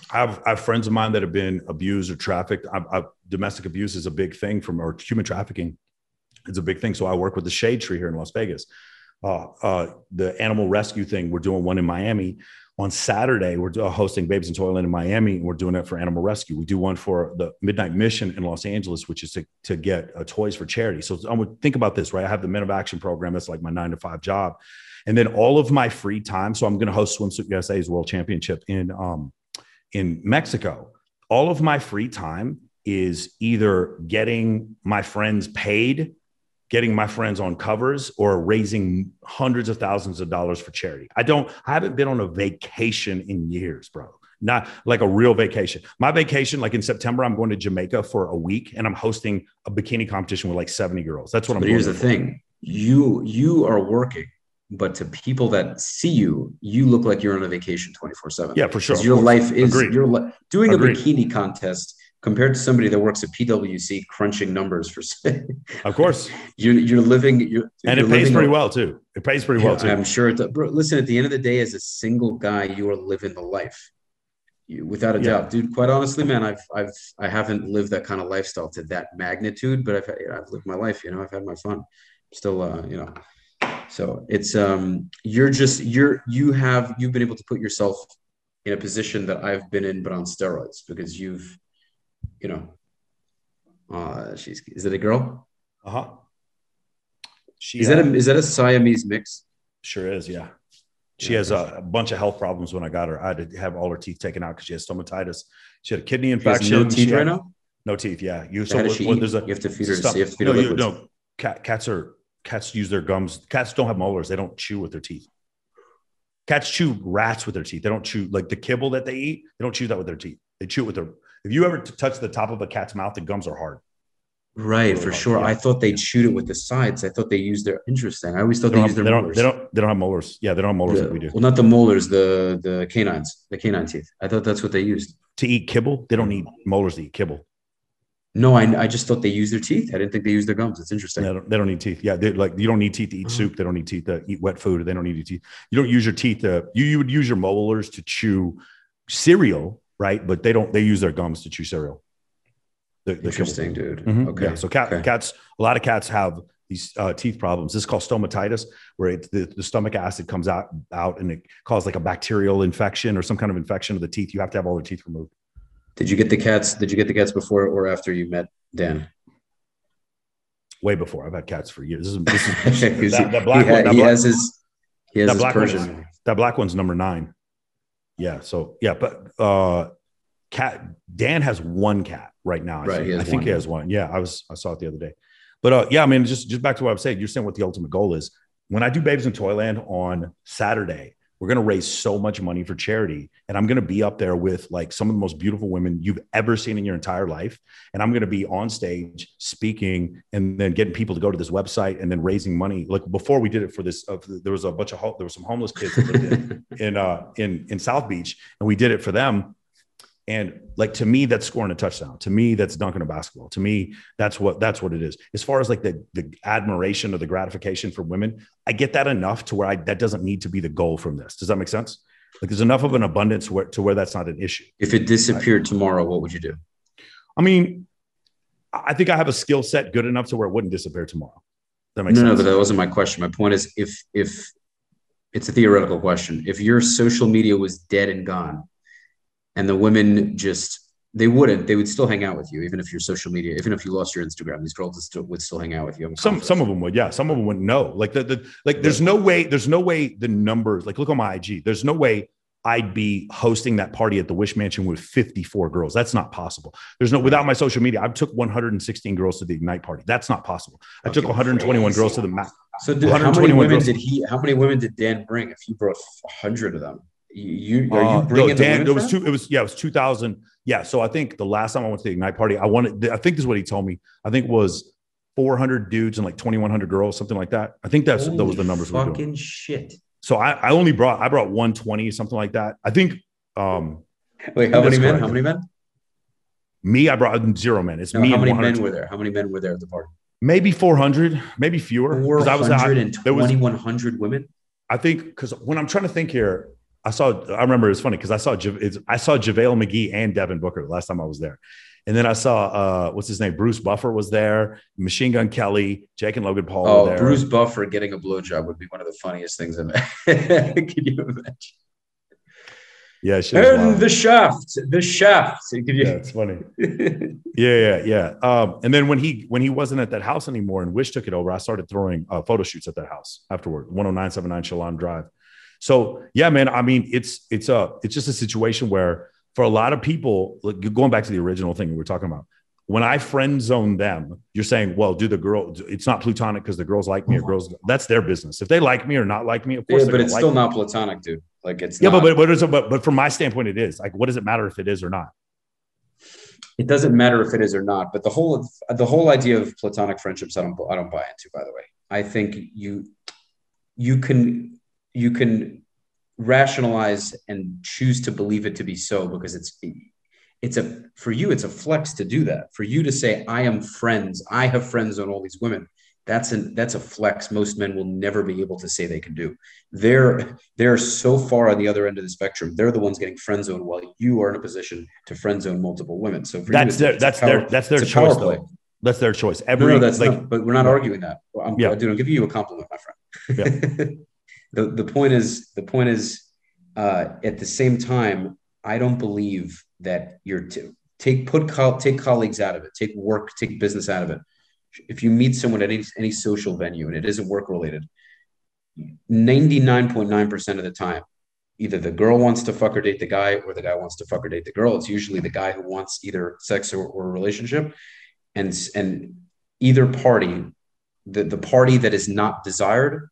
I have, I have friends of mine that have been abused or trafficked. I, I, domestic abuse is a big thing from or human trafficking. It's a big thing. So I work with the Shade Tree here in Las Vegas. Uh, uh, the animal rescue thing. We're doing one in Miami on Saturday. We're hosting Babes in Toyland in Miami, and we're doing it for animal rescue. We do one for the Midnight Mission in Los Angeles, which is to, to get uh, toys for charity. So I would think about this, right? I have the Men of Action program. That's like my nine to five job, and then all of my free time. So I'm going to host Swimsuit USA's World Championship in um, in Mexico. All of my free time is either getting my friends paid getting my friends on covers or raising hundreds of thousands of dollars for charity. I don't, I haven't been on a vacation in years, bro. Not like a real vacation. My vacation, like in September, I'm going to Jamaica for a week and I'm hosting a bikini competition with like 70 girls. That's what I'm doing. But here's the thing: you you are working, but to people that see you, you look like you're on a vacation 24 seven. Yeah, for sure. Your life is Agreed. your li- doing Agreed. a bikini contest compared to somebody that works at PwC crunching numbers for. Of course. you're you're living. You're, And you're it pays pretty a- well too. It pays pretty well too. I'm sure. Bro, listen, at the end of the day, as a single guy, you are living the life. You, without a Yeah. doubt, dude. Quite honestly, man, I've I've I haven't lived that kind of lifestyle to that magnitude, but I've you know, I've lived my life. You know, I've had my fun. Still, uh, you know. So it's um, you're just you're you have you've been able to put yourself in a position that I've been in, but on steroids because you've, you know. Uh, she's is it a girl? Uh-huh. She Is that uh, a is that a Siamese mix? sure is, yeah. She Yeah, has a, a bunch of health problems. When I got her, I had to have all her teeth taken out because she has stomatitis. She had a kidney infection. no teeth She right now. No teeth. Yeah. You So how does what- what- there's a You have to feed her. stuff- You have to feed her no, you, no, cat, cats are cats use their gums. Cats don't have molars. They don't chew with their teeth. Cats chew rats with their teeth. They don't chew like the kibble that they eat. They don't chew that with their teeth. They chew it with their. If you ever t- touch the top of a cat's mouth, the gums are hard. Right, for Yeah. sure. I thought they'd shoot it with the sides. I thought they used their interesting. I always thought They they, used their they, don't, molars. they don't. They don't have molars. Yeah, they don't have molars The- like we do. Well, not the molars, the the canines, the canine teeth. I thought that's what they used. To eat kibble, they don't need molars to eat kibble. No, I, I just thought they used their teeth. I didn't think they used their gums. It's interesting. They don't, they don't need teeth. Yeah, they like you don't need teeth to eat Mhm. soup. They don't need teeth to eat wet food. They don't need your teeth. You don't use your teeth to. You, you would use your molars to chew cereal, right? But they don't. They use their gums to chew cereal. The- the. Interesting, dude. Mhm. Okay. Yeah. So cat, okay. cats, a lot of cats have these uh, teeth problems. This is called stomatitis, where it, the, the stomach acid comes out out and it causes like a bacterial infection or some kind of infection of the teeth. You have to have all the teeth removed. Did you get the cats? Did you get the cats before or after you met Dan? Way before I've had cats for years. This is, this is that, he, that black he, one. That he black, has his he has that his black Persian. is- that black one's number nine. Yeah. So yeah, but uh, cat Dan has one cat right now. I Right, think, he I think he has one. Yeah, I was I saw it the other day. But uh, yeah, I mean, just just back to what I was saying. You're saying what the ultimate goal is. When I do Babes in Toyland on Saturday, we're gonna raise so much money for charity, and I'm gonna be up there with like some of the most beautiful women you've ever seen in your entire life, and I'm gonna be on stage speaking, and then getting people to go to this website, and then raising money. Like before we did it for this, uh, there was a bunch of ho- there were some homeless kids that lived in in uh in in South Beach, and we did it for them. And like to me, that's scoring a touchdown. To me, that's dunking a basketball. To me, that's what that's what it is. As far as like the the admiration or the gratification for women, I get that enough to where I that doesn't need to be the goal from this. Does that make sense? Like there's enough of an abundance where to where that's not an issue. if it disappeared tomorrow, what would you do? I mean, I think I have a skill set good enough to where it wouldn't disappear tomorrow. That makes No, no, but that wasn't my question. My point is if if it's a theoretical question, if your social media was dead and gone, and the women just they wouldn't, they would still hang out with you, even if your social media, even if you lost your Instagram, these girls would still, would still hang out with you. I'm some confident. some of them would yeah some of them wouldn't know like the, the like there's no way there's no way the numbers like look on my ig there's no way i'd be hosting that party at the wish mansion with 54 girls that's not possible there's no without my social media i took 116 girls to the ignite party that's not possible i took 121 crazy. girls to the ma- So did, how many women girls. did he? How many women did Dan bring? If you brought hundred of them, you, you are Uh, you no, bringing the Dan, it was two. It was yeah, it was two thousand. Yeah, so I think the last time I went to the Ignite party, I wanted. I think this is what he told me. I think was four hundred dudes and like twenty one hundred girls, something like that. I think that's those were the numbers we were doing. Fucking shit! So I, I only brought I brought one twenty something like that. I think um Wait, how many men? How many men? me I brought zero men. It's No, me how many 100 men were there? How many men were there at the party? maybe four hundred, maybe fewer. Four 'Cause I was hundred I, there was twenty-one hundred women. I think because when I'm trying to think here, I saw. I remember it's funny because I saw I saw JaVale McGee and Devin Booker the last time I was there, and then I saw uh, what's his name, Bruce Buffer was there, Machine Gun Kelly, Jake and Logan Paul Oh, were there. Bruce Buffer getting a blowjob would be one of the funniest things I've Can you imagine? yeah, And the shaft, the shaft. Can you? yeah, it's funny. Yeah, yeah, yeah. Um, and then when he when he wasn't at that house anymore and Wish took it over, I started throwing uh, photo shoots at that house afterward, 10979 Shalom Drive. So yeah, man. I mean, it's it's a it's just a situation where for a lot of people, like going back to the original thing we were talking about, when I friend zone them, you're saying, well, do the girl? It's not plutonic because the girls like me or oh girls. That's their business. If they like me or not like me, of course. yeah, but it's like still me. not platonic, dude. Like it's Yeah, not, but but but, it's, but but from my standpoint, it is like, what does it matter if it is or not? it doesn't matter if it is or not. But the whole the whole idea of platonic friendships, I don't I don't buy into. By the way, I think you you can you can rationalize and choose to believe it to be so because it's it's a for you it's a flex to do that for you to say i am friends i have friends on all these women that's an that's a flex most men will never be able to say they can do they're they're so far on the other end of the spectrum they're the ones getting friend zoned while you are in a position to friend zone multiple women so for you, That's it's their that's power- their that's their choice though. That's their choice. Every no, that's like not, but we're not arguing that. Well, I'm, Yeah. dude, I'm giving you a compliment, my friend. the the point is the point is uh, at the same time, I don't believe that you're to take put co- take colleagues out of it, take work, take business out of it. If you meet someone at any any social venue and it isn't work related, 99.9% of the time, either the girl wants to fuck or date the guy, or the guy wants to fuck or date the girl. It's usually the guy who wants either sex or, or a relationship. And, and either party, the, the party that is not desired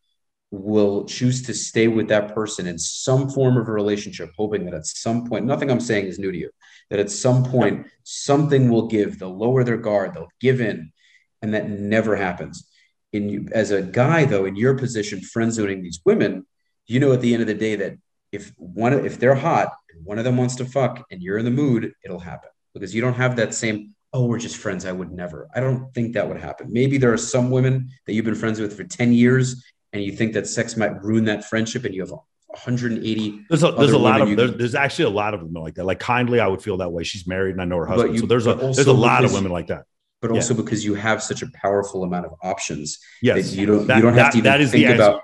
will choose to stay with that person in some form of a relationship, hoping that at some point, nothing I'm saying is new to you, that at some point something will give. They'll lower their guard, they'll give in, and that never happens. In you, as a guy, though, in your position, friend zoning these women, you know at the end of the day that if one if they're hot and one of them wants to fuck and you're in the mood, it'll happen because you don't have that same oh we're just friends. I would never. I don't think that would happen. Maybe there are some women that you've been friends with for ten years and you think that sex might ruin that friendship and you have 180 there's a, there's a lot of there's, there's, actually a lot of them like that. Like kindly i would feel that way. She's married and i know her husband. You, so there's a there's a lot of women like that. but also yeah. because you have such a powerful amount of options yes. you don't that, you don't have that, to that is think about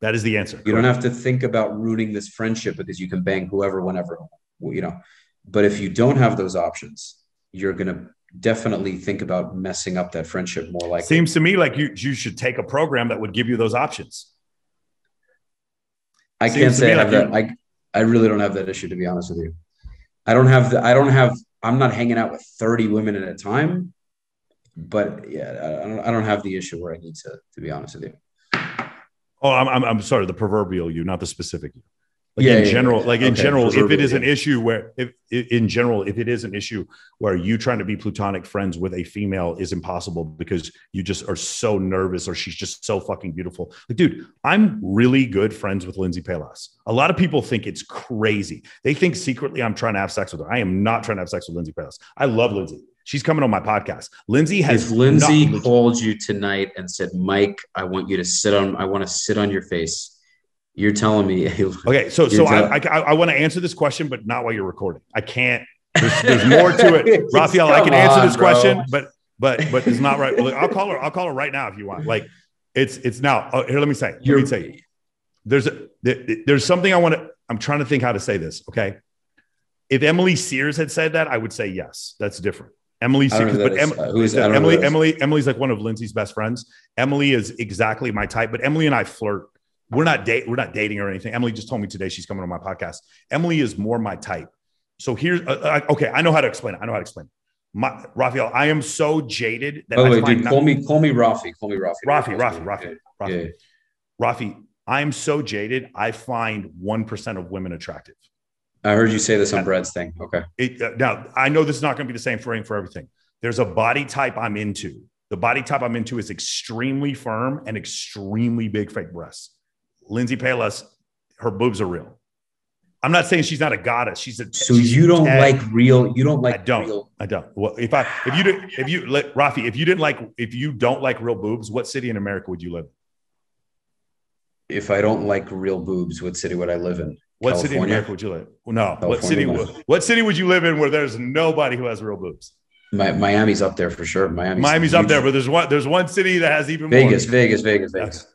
that is the answer. You don't have to think about ruining this friendship because you can bang whoever whenever you know. But if you don't have those options you're going to definitely think about messing up that friendship more like seems to me like you you should take a program that would give you those options. I seems can't say i have like that i i really don't have that issue to be honest with you. I don't have the i don't have i'm not hanging out with 30 women at a time but yeah i don't, I don't have the issue where i need to to be honest with you. Oh i'm i'm, I'm sorry the proverbial you not the specific you like yeah, in yeah, general, yeah. like in okay, general, if it is an issue where, if in general, if it is an issue where you trying to be plutonic friends with a female is impossible because you just are so nervous or she's just so fucking beautiful. Like, dude, I'm really good friends with Lindsey Pelas. A lot of people think it's crazy. They think secretly I'm trying to have sex with her. I am not trying to have sex with Lindsey Pelas. I love Lindsey. She's coming on my podcast. Lindsey has. If Lindsey called you tonight and said, "Mike, I want you to sit on. I want to sit on your face." You're telling me. Okay, so so I, I, I want to answer this question, but not while you're recording. I can't. There's, there's more to it, Raphael. I can answer this bro. question, but but but it's not right. I'll call her. I'll call her right now if you want. Like it's it's now. Oh, here, let me say. Let you're, me say. There's a there's something I want to. I'm trying to think how to say this. Okay. If Emily Sears had said that, I would say yes. That's different. Emily Sears, but em, uh, who is Emily? Emily Emily's like one of Lindsey's best friends. Emily is exactly my type, but Emily and I flirt we're not date we're not dating or anything. Emily just told me today she's coming on my podcast. Emily is more my type. So here's uh, uh, okay. I know how to explain it. I know how to explain. It. My, Raphael, I am so jaded that. Oh, wait, dude, call me call me Rafi. Call me Rafi. Rafi, Rafi, Rafi, Rafi. Yeah. Rafi, I am so jaded. I find one percent of women attractive. I heard you say this on Brad's thing. Okay. It, uh, now I know this is not going to be the same for for everything. There's a body type I'm into. The body type I'm into is extremely firm and extremely big fake breasts. Lindsey Pelas, her boobs are real. I'm not saying she's not a goddess. She's a. So she's you don't like real. You don't like. I don't. Real. I don't. Well, if I if you did if you let Rafi if you didn't like if you don't like real boobs, what city in America would you live? in? If I don't like real boobs, what city would I live in? What California? city in America would you live? No. California, what city? Would, what city would you live in where there's nobody who has real boobs? My, Miami's up there for sure. Miami's, Miami's up there, but there's one there's one city that has even more. Vegas, more. Vegas, Vegas, Vegas.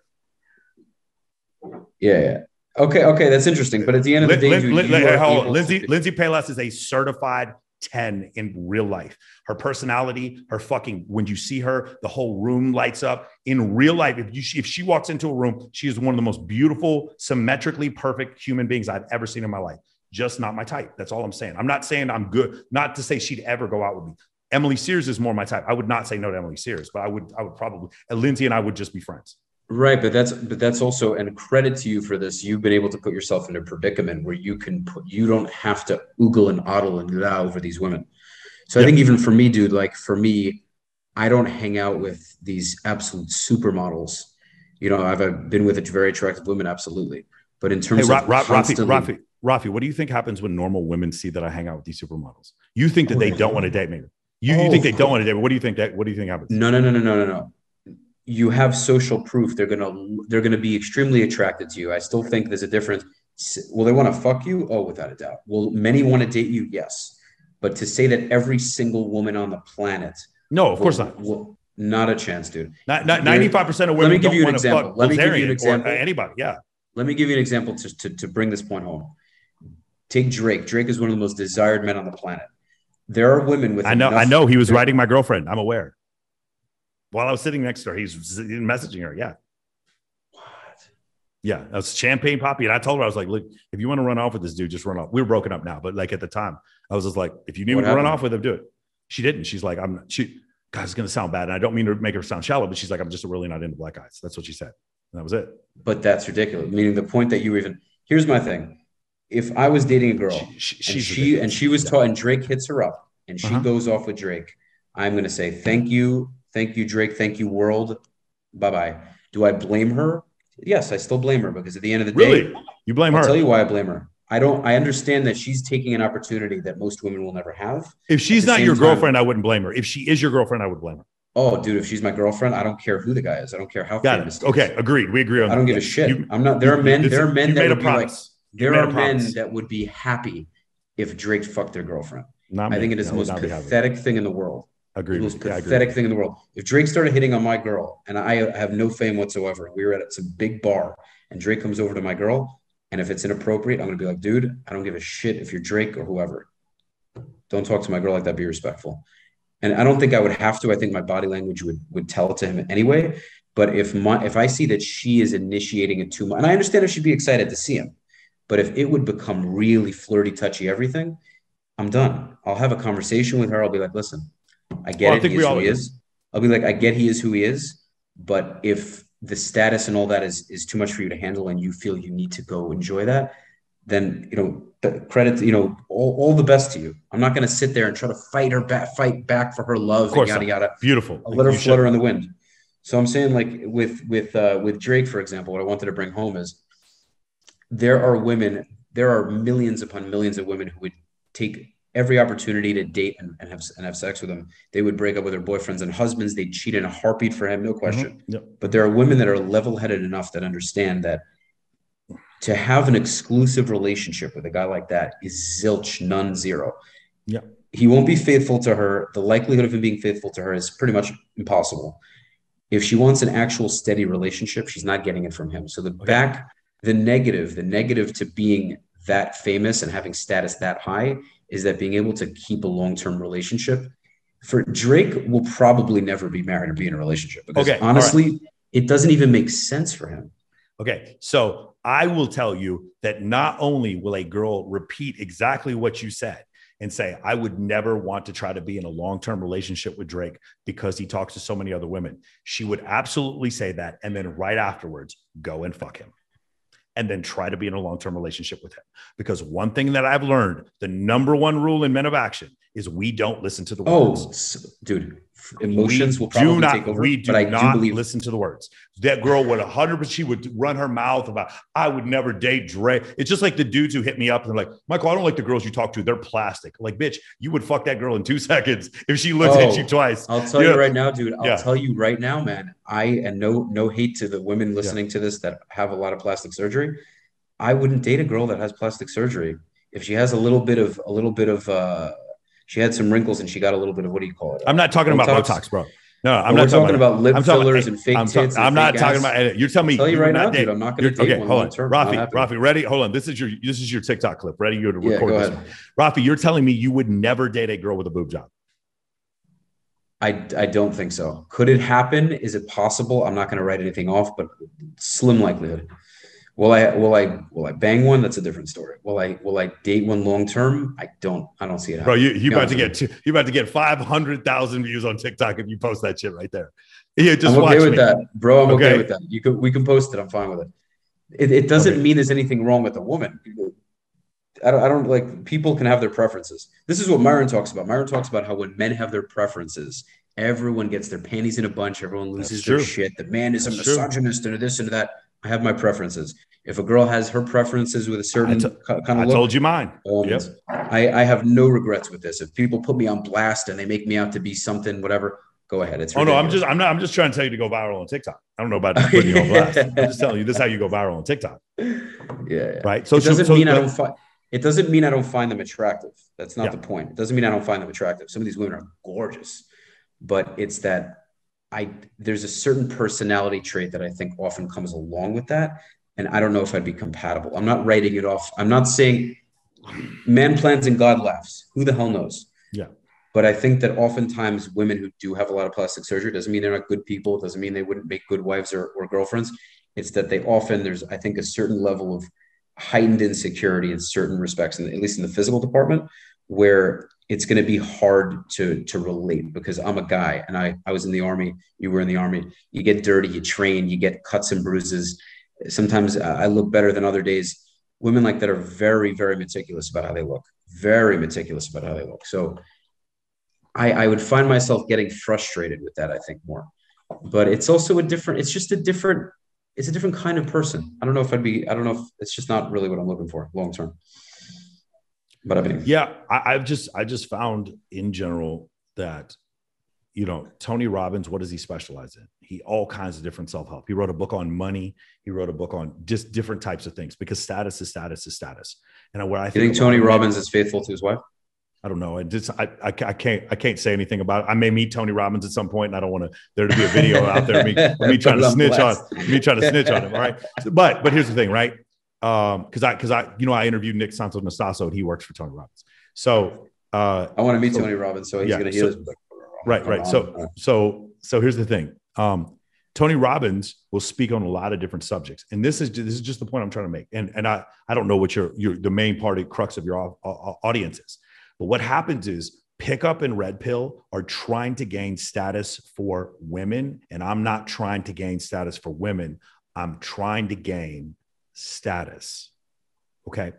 Yeah, yeah. Okay, okay, that's interesting. But at the end of the day, Lindsey Lindsey Pelas is a certified 10 in real life. Her personality, her fucking when you see her, the whole room lights up. In real life, if you if she walks into a room, she is one of the most beautiful, symmetrically perfect human beings I've ever seen in my life. Just not my type. That's all I'm saying. I'm not saying I'm good, not to say she'd ever go out with me. Emily Sears is more my type. I would not say no to Emily Sears, but I would I would probably Lindsey and I would just be friends. Right, but that's but that's also and credit to you for this. You've been able to put yourself in a predicament where you can put you don't have to oogle and oddle and la over these women. So yep. I think even for me, dude, like for me, I don't hang out with these absolute supermodels. You know, I've, I've been with very attractive women, absolutely. But in terms hey, of Ra- constantly, Rafi, Rafi, Rafi, what do you think happens when normal women see that I hang out with these supermodels? You think that they don't want to date me? You, oh, you think they oh. don't want to date me? What do you think that? What do you think happens? No, no, no, no, no, no, no you have social proof they're gonna they're gonna be extremely attracted to you. I still think there's a difference. Will they want to fuck you? Oh without a doubt. Will many want to date you? Yes. But to say that every single woman on the planet no of will, course not. will, not a chance dude. Not, not 95% of women let me give you an example. Let me give you an uh, example. anybody yeah. Let me give you an example to, to, to bring this point home. Take drake. Drake is one of the most desired men on the planet. There are women with i know i know he was writing my girlfriend. I'm aware while I was sitting next to her, he's messaging her. Yeah. What? Yeah, that's Champagne Papi. And I told her, I was like, look, if you want to run off with this dude, just run off. We were broken up now, but like at the time, I was just like, if you need to run off with him, do it. She didn't. She's like, I'm she God, it's gonna sound bad. And I don't mean to make her sound shallow, but she's like, I'm just really not into black guys. That's what she said. And that was it. But that's ridiculous. Meaning the point that you even here's my thing. If I was dating a girl She, she, and she and she was Yeah. taught and Drake hits her up and she Uh-huh. goes off with Drake, I'm gonna say thank you, thank you, Drake, thank you, world. Bye bye. Do I blame her? Yes, I still blame her because at the end of the day, You blame her. I'll tell you why I blame her. I don't I understand that she's taking an opportunity that most women will never have. if she's not your time- girlfriend, I wouldn't blame her. If she is your girlfriend, I would blame her. Oh, dude, if she's my girlfriend, I don't care who the guy is. I don't care how Got famous. it. Okay, agreed. We agree on I don't that. give a shit. You- I'm not. There are men. you- There are men that would be like. There are men that would be happy if Drake fucked their girlfriend. Not I me. think it is I the most not be happy. pathetic thing in the world. The Agreed. most Yeah, I agree. pathetic thing in the world. If Drake started hitting on my girl and I have no fame whatsoever, we were at some big bar and Drake comes over to my girl, and if it's inappropriate, I'm gonna be like, dude, I don't give a shit if you're Drake or whoever. Don't talk to my girl like that. Be respectful. And I don't think I would have to. I think my body language would would tell it to him anyway. But if my if I see that she is initiating it too much, and I understand if she'd be excited to see him, but if it would become really flirty, touchy, everything, I'm done. I'll have a conversation with her. I'll be like, listen, I get Well, I it. think he we is all who he is. I'll be like, I get he is who he is, but if the status and all that is is too much for you to handle, and you feel you need to go enjoy that, then you know, the credit, you know, all, all the best to you. I'm not going to sit there and try to fight her back, fight back for her love, Of course and yada yada. Beautiful. I'll let her flutter in the wind. So I'm saying, like with with uh, with Drake, for example, what I wanted to bring home is there are women, there are millions upon millions of women who would take every opportunity to date and, and have and have sex with him. They would break up with their boyfriends and husbands. They'd cheat in a heartbeat for him, no question. Mhm. Yep. But there are women that are level-headed enough that understand that to have an exclusive relationship with a guy like that is zilch, none, zero. Yeah. He won't be faithful to her. The likelihood of him being faithful to her is pretty much impossible. If she wants an actual steady relationship, she's not getting it from him. So the back, the negative, the negative to being that famous and having status that high is that being able to keep a long-term relationship. For Drake will probably never be married or be in a relationship because Okay, all right. honestly, it doesn't even make sense for him. Okay. So I will tell you that not only will a girl repeat exactly what you said and say, I would never want to try to be in a long term relationship with Drake because he talks to so many other women. She would absolutely say that. And then right afterwards, go and fuck him. And then try to be in a long term relationship with him. Because one thing that I've learned the number one rule in Men of Action is we don't listen to the words. Oh, dude, emotions We will probably do not, take over. We do but I not do believe listen to the words. That girl would 100%, she would run her mouth about, I would never date Drake. It's just like the dudes who hit me up and they're like, Michael, I don't like the girls you talk to. They're plastic. Like, bitch, you would fuck that girl in two seconds if she looked at Oh, you twice. I'll tell Yeah. you right now, dude. I'll Yeah. tell you right now, man. I and no no hate to the women listening to this that have a lot of plastic surgery. I wouldn't date a girl that has plastic surgery if she has a little bit of a little bit of uh she had some wrinkles and she got a little bit of what do you call it? I'm not talking about Botox. Botox, bro. No, I'm not talking about lip I'm talking- fillers and fake I'm, tits. I'm not talking ass. about. You're telling me I'll tell you you right now, dude. I'm not going to date okay, one hold on, term. Rafi. Rafi, ready? Hold on. This is your this is your TikTok clip. Ready? You to Yeah, record go this. ahead. one. Rafi, you're telling me you would never date a girl with a boob job. I, I don't think so. Could it happen? Is it possible? I'm not going to write anything off, but slim likelihood. Will I will I will I bang one? That's a different story. Will I will I date one long term? I don't I don't see it Bro, you you Be about to get two, you about to get five hundred thousand views on TikTok if you post that shit right there. Yeah, just I'm okay with me. that, bro. I'm okay. Okay. with that. You can we can post it. I'm fine with it. It, it doesn't Okay. mean there's anything wrong with the woman. I don't, I don't like people can have their preferences. This is what Myron talks about. Myron talks about how when men have their preferences, everyone gets their panties in a bunch. Everyone loses their shit. The man is a That's true. misogynist and this and that. I have my preferences. If a girl has her preferences with a certain I ki- kind I of look, told you mine. um, Yep. I, I have no regrets with this. If people put me on blast and they make me out to be something, whatever, go ahead. It's Oh no, I'm just I'm not I'm just trying to tell you to go viral on TikTok. I don't know about putting you on blast. I'm just telling you this is how you go viral on TikTok, yeah. yeah. right? So it doesn't so, mean I don't find. It doesn't mean I don't find them attractive. That's not Yeah. the point. It doesn't mean I don't find them attractive. Some of these women are gorgeous, but it's that I there's a certain personality trait that I think often comes along with that, and I don't know if I'd be compatible. I'm not writing it off. I'm not saying man plans and God laughs. Who the hell knows? Yeah. But I think that oftentimes women who do have a lot of plastic surgery doesn't mean they're not good people. Doesn't mean they wouldn't make good wives or, or girlfriends. It's that they often there's I think a certain level of heightened insecurity in certain respects, and at least in the physical department, where it's going to be hard to to relate because I'm a guy and I I was in the army. You were in the army. You get dirty, you train, you get cuts and bruises. Sometimes uh, I look better than other days. Women like that are very very meticulous about how they look. Very meticulous about how they look. So I I would find myself getting frustrated with that. I think more, but it's also a different. It's just a different. It's a different kind of person. I don't know if I'd be. I don't know if it's just not really what I'm looking for long term. But I mean, yeah, I, I've just I just found in general that you know Tony Robbins. What does he specialize in? He all kinds of different self help. He wrote a book on money. He wrote a book on just different types of things because status is status is status. And where I think, you think Tony Robbins is faithful to his wife. I don't know. I just I, I, I can't I can't say anything about it. I may meet Tony Robbins at some point, and I don't want to there to be a video out there of me, me trying to snitch on me trying to snitch on him. All right, but but here's the thing, right? Um, because I because I you know I interviewed Nick Santonastasso and he works for Tony Robbins. So uh, I want to meet so, Tony Robbins, so he's yeah, going to heal so, his. Right, right. So so so here's the thing. Um, Tony Robbins will speak on a lot of different subjects, and this is this is just the point I'm trying to make. And and I I don't know what your your the main part crux of your audience is, but what happens is pickup and red pill are trying to gain status for women, and I'm not trying to gain status for women. I'm trying to gain status. Okay.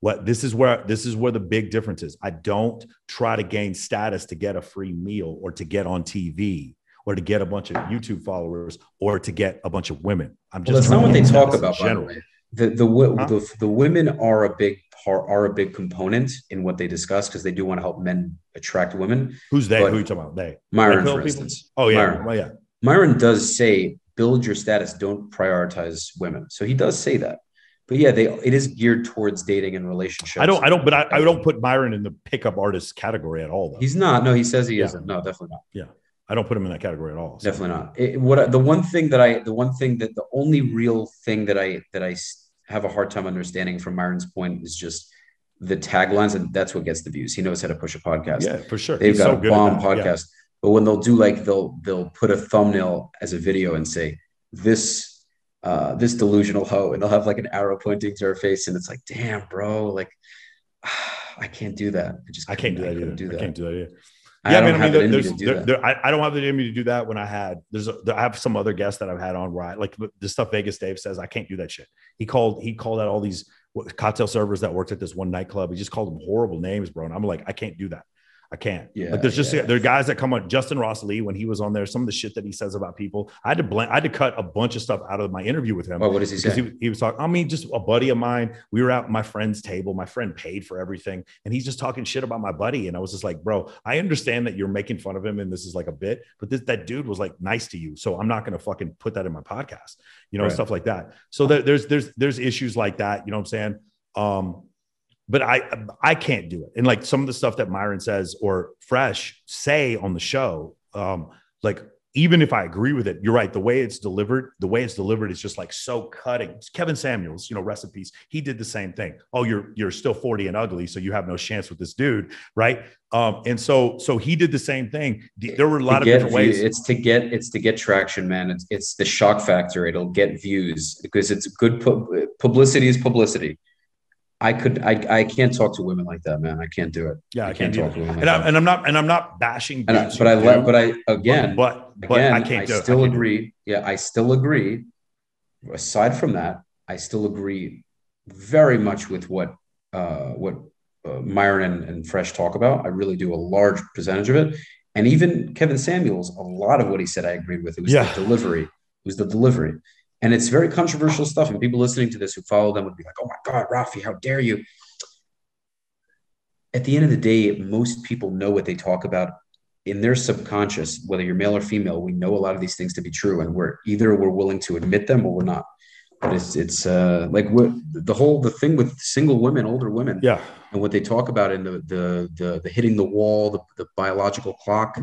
What this is where this is where the big difference is. I don't try to gain status to get a free meal or to get on TV or to get a bunch of YouTube followers or to get a bunch of women. I'm just well, that's not what they talk about. Generally, the the, huh? the the women are a big part are a big component in what they discuss because they do want to help men attract women. Who's they? Who are you talking about? They Myron, for instance. Oh yeah, Myron. Well, yeah. Myron does say build your status, don't prioritize women. So he does say that. But yeah, they it is geared towards dating and relationships. I don't I don't but I, I don't put Myron in the pickup artist category at all though. He's not. No, he says he yeah. isn't. No, definitely not. Yeah. I don't put him in that category at all. So. Definitely not. It, what the one thing that I the one thing that the only real thing that I that I have a hard time understanding from Myron's point is just the taglines and that's what gets the views. He knows how to push a podcast. Yeah, for sure. They've He's got so a bomb podcast. Yeah. But when they'll do like they'll they'll put a thumbnail as a video and say this uh, this delusional hoe, and they'll have like an arrow pointing to her face, and it's like, damn, bro, like I can't do that. I just I can't do that, either. do that. I can't do that either. Yeah, I, mean, I mean, there's, there, there, I, I, don't have the enemy to do that when I had, there's, a, there, I have some other guests that I've had on where I like the stuff Vegas Dave says, I can't do that shit. He called, he called out all these cocktail servers that worked at this one nightclub. He just called them horrible names, bro. And I'm like, I can't do that. I can't. Yeah. Like there's just yeah. there are guys that come on. Justin Ross Lee when he was on there, some of the shit that he says about people. I had to blend, I had to cut a bunch of stuff out of my interview with him. Oh, what is he say? He, he, was talking. I mean, just a buddy of mine. We were at my friend's table. My friend paid for everything, and he's just talking shit about my buddy. And I was just like, bro, I understand that you're making fun of him, and this is like a bit, but this, that dude was like nice to you, so I'm not going to fucking put that in my podcast, you know, right. stuff like that. So there, there's there's there's issues like that. You know what I'm saying? Um, but I I can't do it. And like some of the stuff that Myron says or Fresh say on the show, um, like even if I agree with it, you're right. The way it's delivered, the way it's delivered is just like so cutting. It's Kevin Samuels, you know, peace. He did the same thing. Oh, you're you're still 40 and ugly, so you have no chance with this dude, right? Um, and so so he did the same thing. There were a lot of different ways. It's to get it's to get traction, man. It's it's the shock factor. It'll get views because it's good pu- publicity is publicity. I could I I can't talk to women like that, man. I can't do it. Yeah, I, I can't, can't talk to women. Like and, I, and I'm not and I'm not bashing. I, but I let but I again but but, but again, I can't. I still agree. Yeah, I still agree. Aside from that, I still agree very much with what uh, what uh, Myron and, and Fresh talk about. I really do a large percentage of it, and even Kevin Samuels, a lot of what he said, I agreed with. It was yeah. the delivery. It was the delivery. And it's very controversial stuff. And people listening to this who follow them would be like, oh my God, Rafi, how dare you? At the end of the day, most people know what they talk about in their subconscious, whether you're male or female, we know a lot of these things to be true. And we're either we're willing to admit them or we're not. But it's it's uh, like what the whole the thing with single women, older women, yeah, and what they talk about in the the the, the hitting the wall, the, the biological clock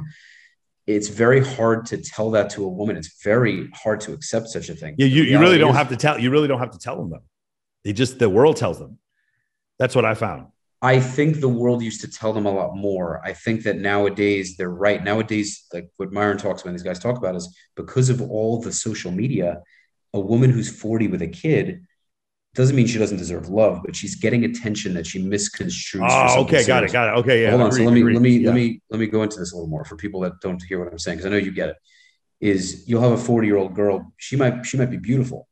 it's very hard to tell that to a woman. It's very hard to accept such a thing. Yeah, you, you really don't is, have to tell. You really don't have to tell them though. They just the world tells them. That's what I found. I think the world used to tell them a lot more. I think that nowadays they're right. Nowadays, like what Myron talks about, these guys talk about is because of all the social media, a woman who's 40 with a kid doesn't mean she doesn't deserve love, but she's getting attention that she misconstrues. Oh, okay, got it, got it. Okay, yeah. Hold on. agree, so let me agree. let me Yeah. let me let me go into this a little more for people that don't hear what I'm saying because I know you get it. Is you'll have a 40 year old girl. She might she might be beautiful,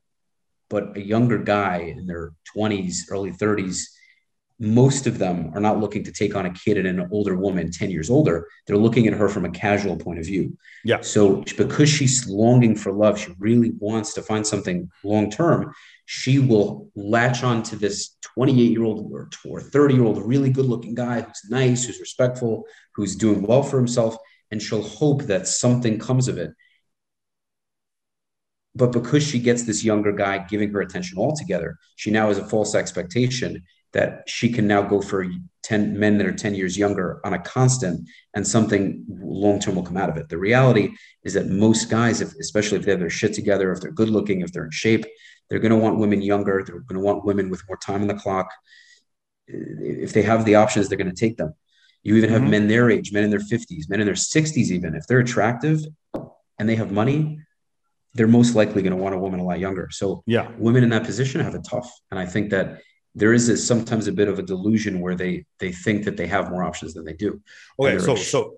but a younger guy in their 20s, early 30s, most of them are not looking to take on a kid and an older woman 10 years older. They're looking at her from a casual point of view. Yeah. So because she's longing for love, she really wants to find something long term. She will latch on to this 28 year old or 30 year old, really good looking guy who's nice, who's respectful, who's doing well for himself. And she'll hope that something comes of it. But because she gets this younger guy giving her attention altogether, she now has a false expectation that she can now go for 10 men that are 10 years younger on a constant and something long term will come out of it. The reality is that most guys, if, especially if they have their shit together, if they're good looking, if they're in shape, they're going to want women younger. They're going to want women with more time on the clock. If they have the options, they're going to take them. You even have Mhm. men their age, men in their 50s, men in their 60s, even. If they're attractive and they have money, they're most likely going to want a woman a lot younger. So Yeah. women in that position have it tough. And I think that there is a, sometimes a bit of a delusion where they they think that they have more options than they do. Okay. So so.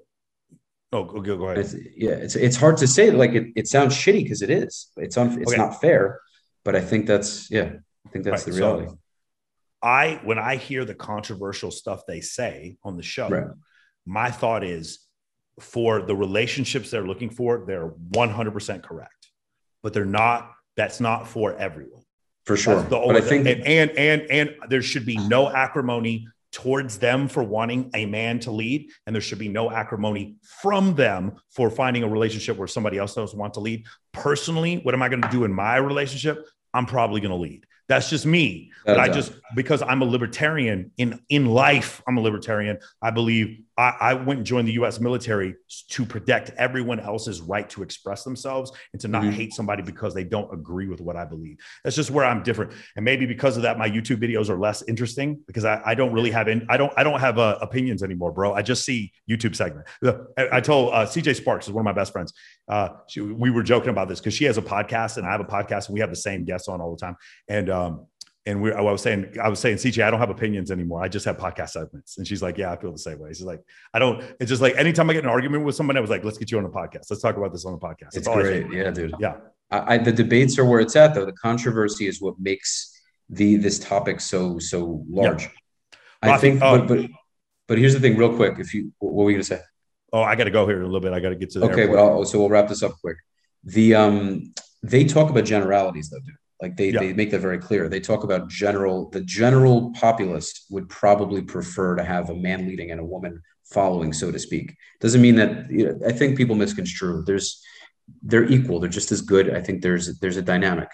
Oh, go, go go ahead. It's, yeah, it's it's hard to say. Like it, it sounds shitty because it is. It's un, it's Okay. not fair. But I think that's yeah. I think that's Right, the so- reality. I when I hear the controversial stuff they say on the show, Right. my thought is for the relationships they're looking for, they're 100% correct. But they're not that's not for everyone. for sure. That's the but I think and, and and and there should be no acrimony towards them for wanting a man to lead, and there should be no acrimony from them for finding a relationship where somebody else doesn't want to lead. Personally, what am I going to do in my relationship? I'm probably going to lead. That's just me. But I just because I'm a libertarian in in life, I'm a libertarian. I believe I, I went and joined the U.S. military to protect everyone else's right to express themselves and to not Mhm. hate somebody because they don't agree with what I believe. That's just where I'm different, and maybe because of that, my YouTube videos are less interesting because I, I don't really have in, I don't I don't have uh, opinions anymore, bro. I just see YouTube segment. I, I told uh, CJ Sparks is one of my best friends. Uh, she, we were joking about this because she has a podcast and I have a podcast and we have the same guests on all the time. And um, and we, I was saying, I was saying, CJ, I don't have opinions anymore. I just have podcast segments. And she's like, Yeah, I feel the same way. She's like, I don't. It's just like anytime I get in an argument with someone, I was like, Let's get you on a podcast. Let's talk about this on the podcast. That's it's all great. Yeah, dude. Yeah. I, I, the debates are where it's at, though. The controversy is what makes the this topic so so large. Well, I think, uh, but, but but here's the thing, real quick. If you, what were you gonna say? Oh, I got to go here in a little bit. I got to get to the Okay, airport. well, so we'll wrap this up quick. The um, they talk about generalities, though, dude. Like they Yeah. they make that very clear. They talk about general. The general populace would probably prefer to have a man leading and a woman following, so to speak. Doesn't mean that. You know, I think people misconstrue. There's they're equal. They're just as good. I think there's there's a dynamic.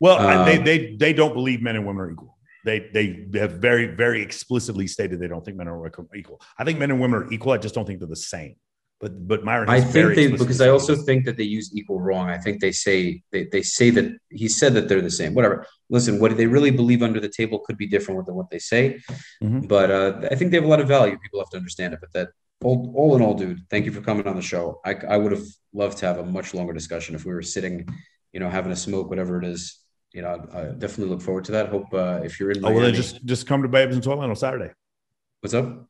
Well, I- they Um, they they don't believe men and women are equal. They they have very very explicitly stated they don't think men are equal. I think men and women are equal. I just don't think they're the same. But but Myron, I think very they because I also this. think that they use equal wrong. I think they say they, they say that he said that they're the same. Whatever. Listen, what do they really believe under the table could be different than what they say. Mhm. But uh, I think they have a lot of value. People have to understand it. But that all, all in all, dude, thank you for coming on the show. I, I would have loved to have a much longer discussion if we were sitting, you know, having a smoke, whatever it is. You know, I, I definitely look forward to that. Hope uh, if you're in Oh Miami, well, just just come to Babes and Toyland on Saturday. what's up?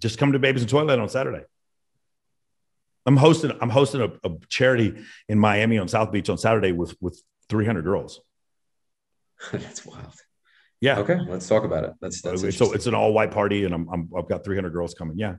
Just come to Babes and Toyland on Saturday. I'm hosting. I'm hosting a, a charity in Miami on South Beach on Saturday with with 300 girls. That's wild. Yeah. Okay, let's talk about it. That's that's so it's an all white party, and I'm, I'm I've got 300 girls coming. Yeah, a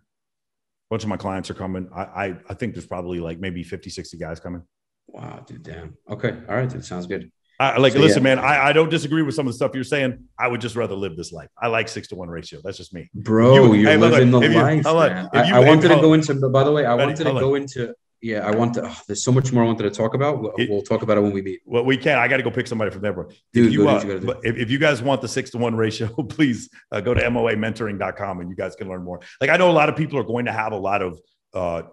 bunch of my clients are coming. I, I I think there's probably like maybe 50, 60 guys coming. wow, dude. Damn. Okay. All right, dude. Sounds good. I like So, listen, yeah. man. I, I don't disagree with some of the stuff you're saying. I would just rather live this life. I like six to one ratio. That's just me. Bro, You- are hey, look, living the if you- life. man. I, you- I wanted to go into, by the way, I wanted to go into, yeah, I want to, oh, there's so much more I wanted to talk about. We'll, It- we'll talk about it when we meet. Well, we can. I got to go pick somebody from there, bro. Dude, if you, uh, you gotta do. but if, if you guys want the six to one ratio, please uh, go to moamentoring.com and you guys can learn more. Like I know a lot of people are going to have a lot of uh,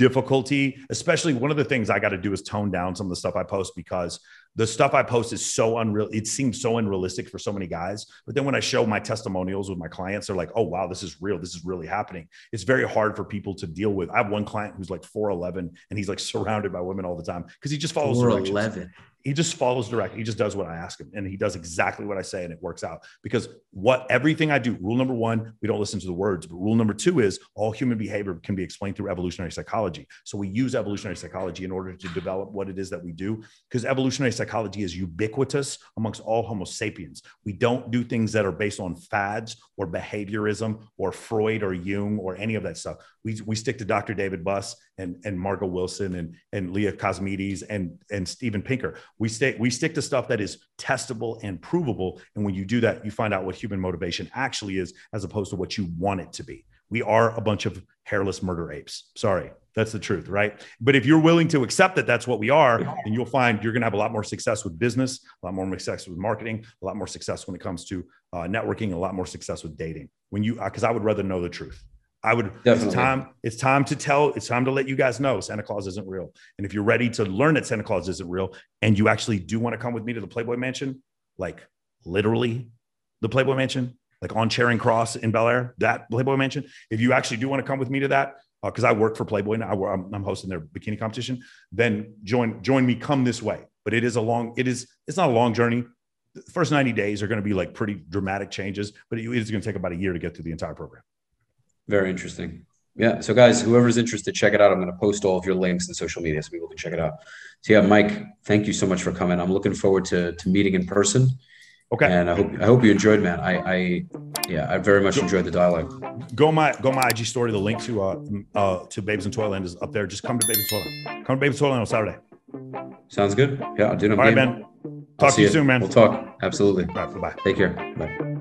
difficulty, especially one of the things I got to do is tone down some of the stuff I post because the stuff I post is so unreal. It seems so unrealistic for so many guys. But then when I show my testimonials with my clients, they're like, oh, wow, this is real. This is really happening. It's very hard for people to deal with. I have one client who's like 4'11 and he's like surrounded by women all the time because he just follows directions. 411. He just follows direct. He just does what I ask him, and he does exactly what I say, and it works out. Because what everything I do, rule number one, we don't listen to the words, but rule number two is all human behavior can be explained through evolutionary psychology. So we use evolutionary psychology in order to develop what it is that we do, because evolutionary psychology is ubiquitous amongst all Homo sapiens. We don't do things that are based on fads or behaviorism or Freud or Jung or any of that stuff. We, we stick to Dr. David Buss and, and Margo Wilson and, and Leda Cosmides and, and Steven Pinker. We stay, we stick to stuff that is testable and provable. And when you do that, you find out what human motivation actually is, as opposed to what you want it to be. We are a bunch of hairless murder apes. Sorry, that's the truth, right? But if you're willing to accept that that's what we are, then you'll find you're going to have a lot more success with business, a lot more success with marketing, a lot more success when it comes to uh, networking, a lot more success with dating. When you, because uh, I would rather know the truth. I would Definitely. it's time it's time to tell it's time to let you guys know Santa Claus isn't real. And if you're ready to learn that Santa Claus isn't real and you actually do want to come with me to the Playboy Mansion, like literally the Playboy Mansion, like on Charing Cross in Bel Air, that Playboy Mansion, if you actually do want to come with me to that, because uh, I work for Playboy now, I'm, I'm hosting their bikini competition, then join join me. Come this way, but it is a long. It is it's not a long journey. The first 90 days are going to be like pretty dramatic changes, but it is going to take about a year to get through the entire program. Very interesting. Yeah. So, guys, whoever's interested, check it out. I'm going to post all of your links in social media so people can check it out. So, yeah, Mike, thank you so much for coming. I'm looking forward to, to meeting in person. Okay. And I hope I hope you enjoyed, man. I, I yeah, I very much enjoyed the dialogue. Go my go my IG story. The link to uh uh to Babes in Toyland is up there. Just come to Babes in Toyland. Come to Babes in Toyland on Saturday. Sounds good. Yeah, I'll do it. All right, man. Talk to you, you soon, man. We'll talk. Absolutely. All right, bye. Take care. Bye.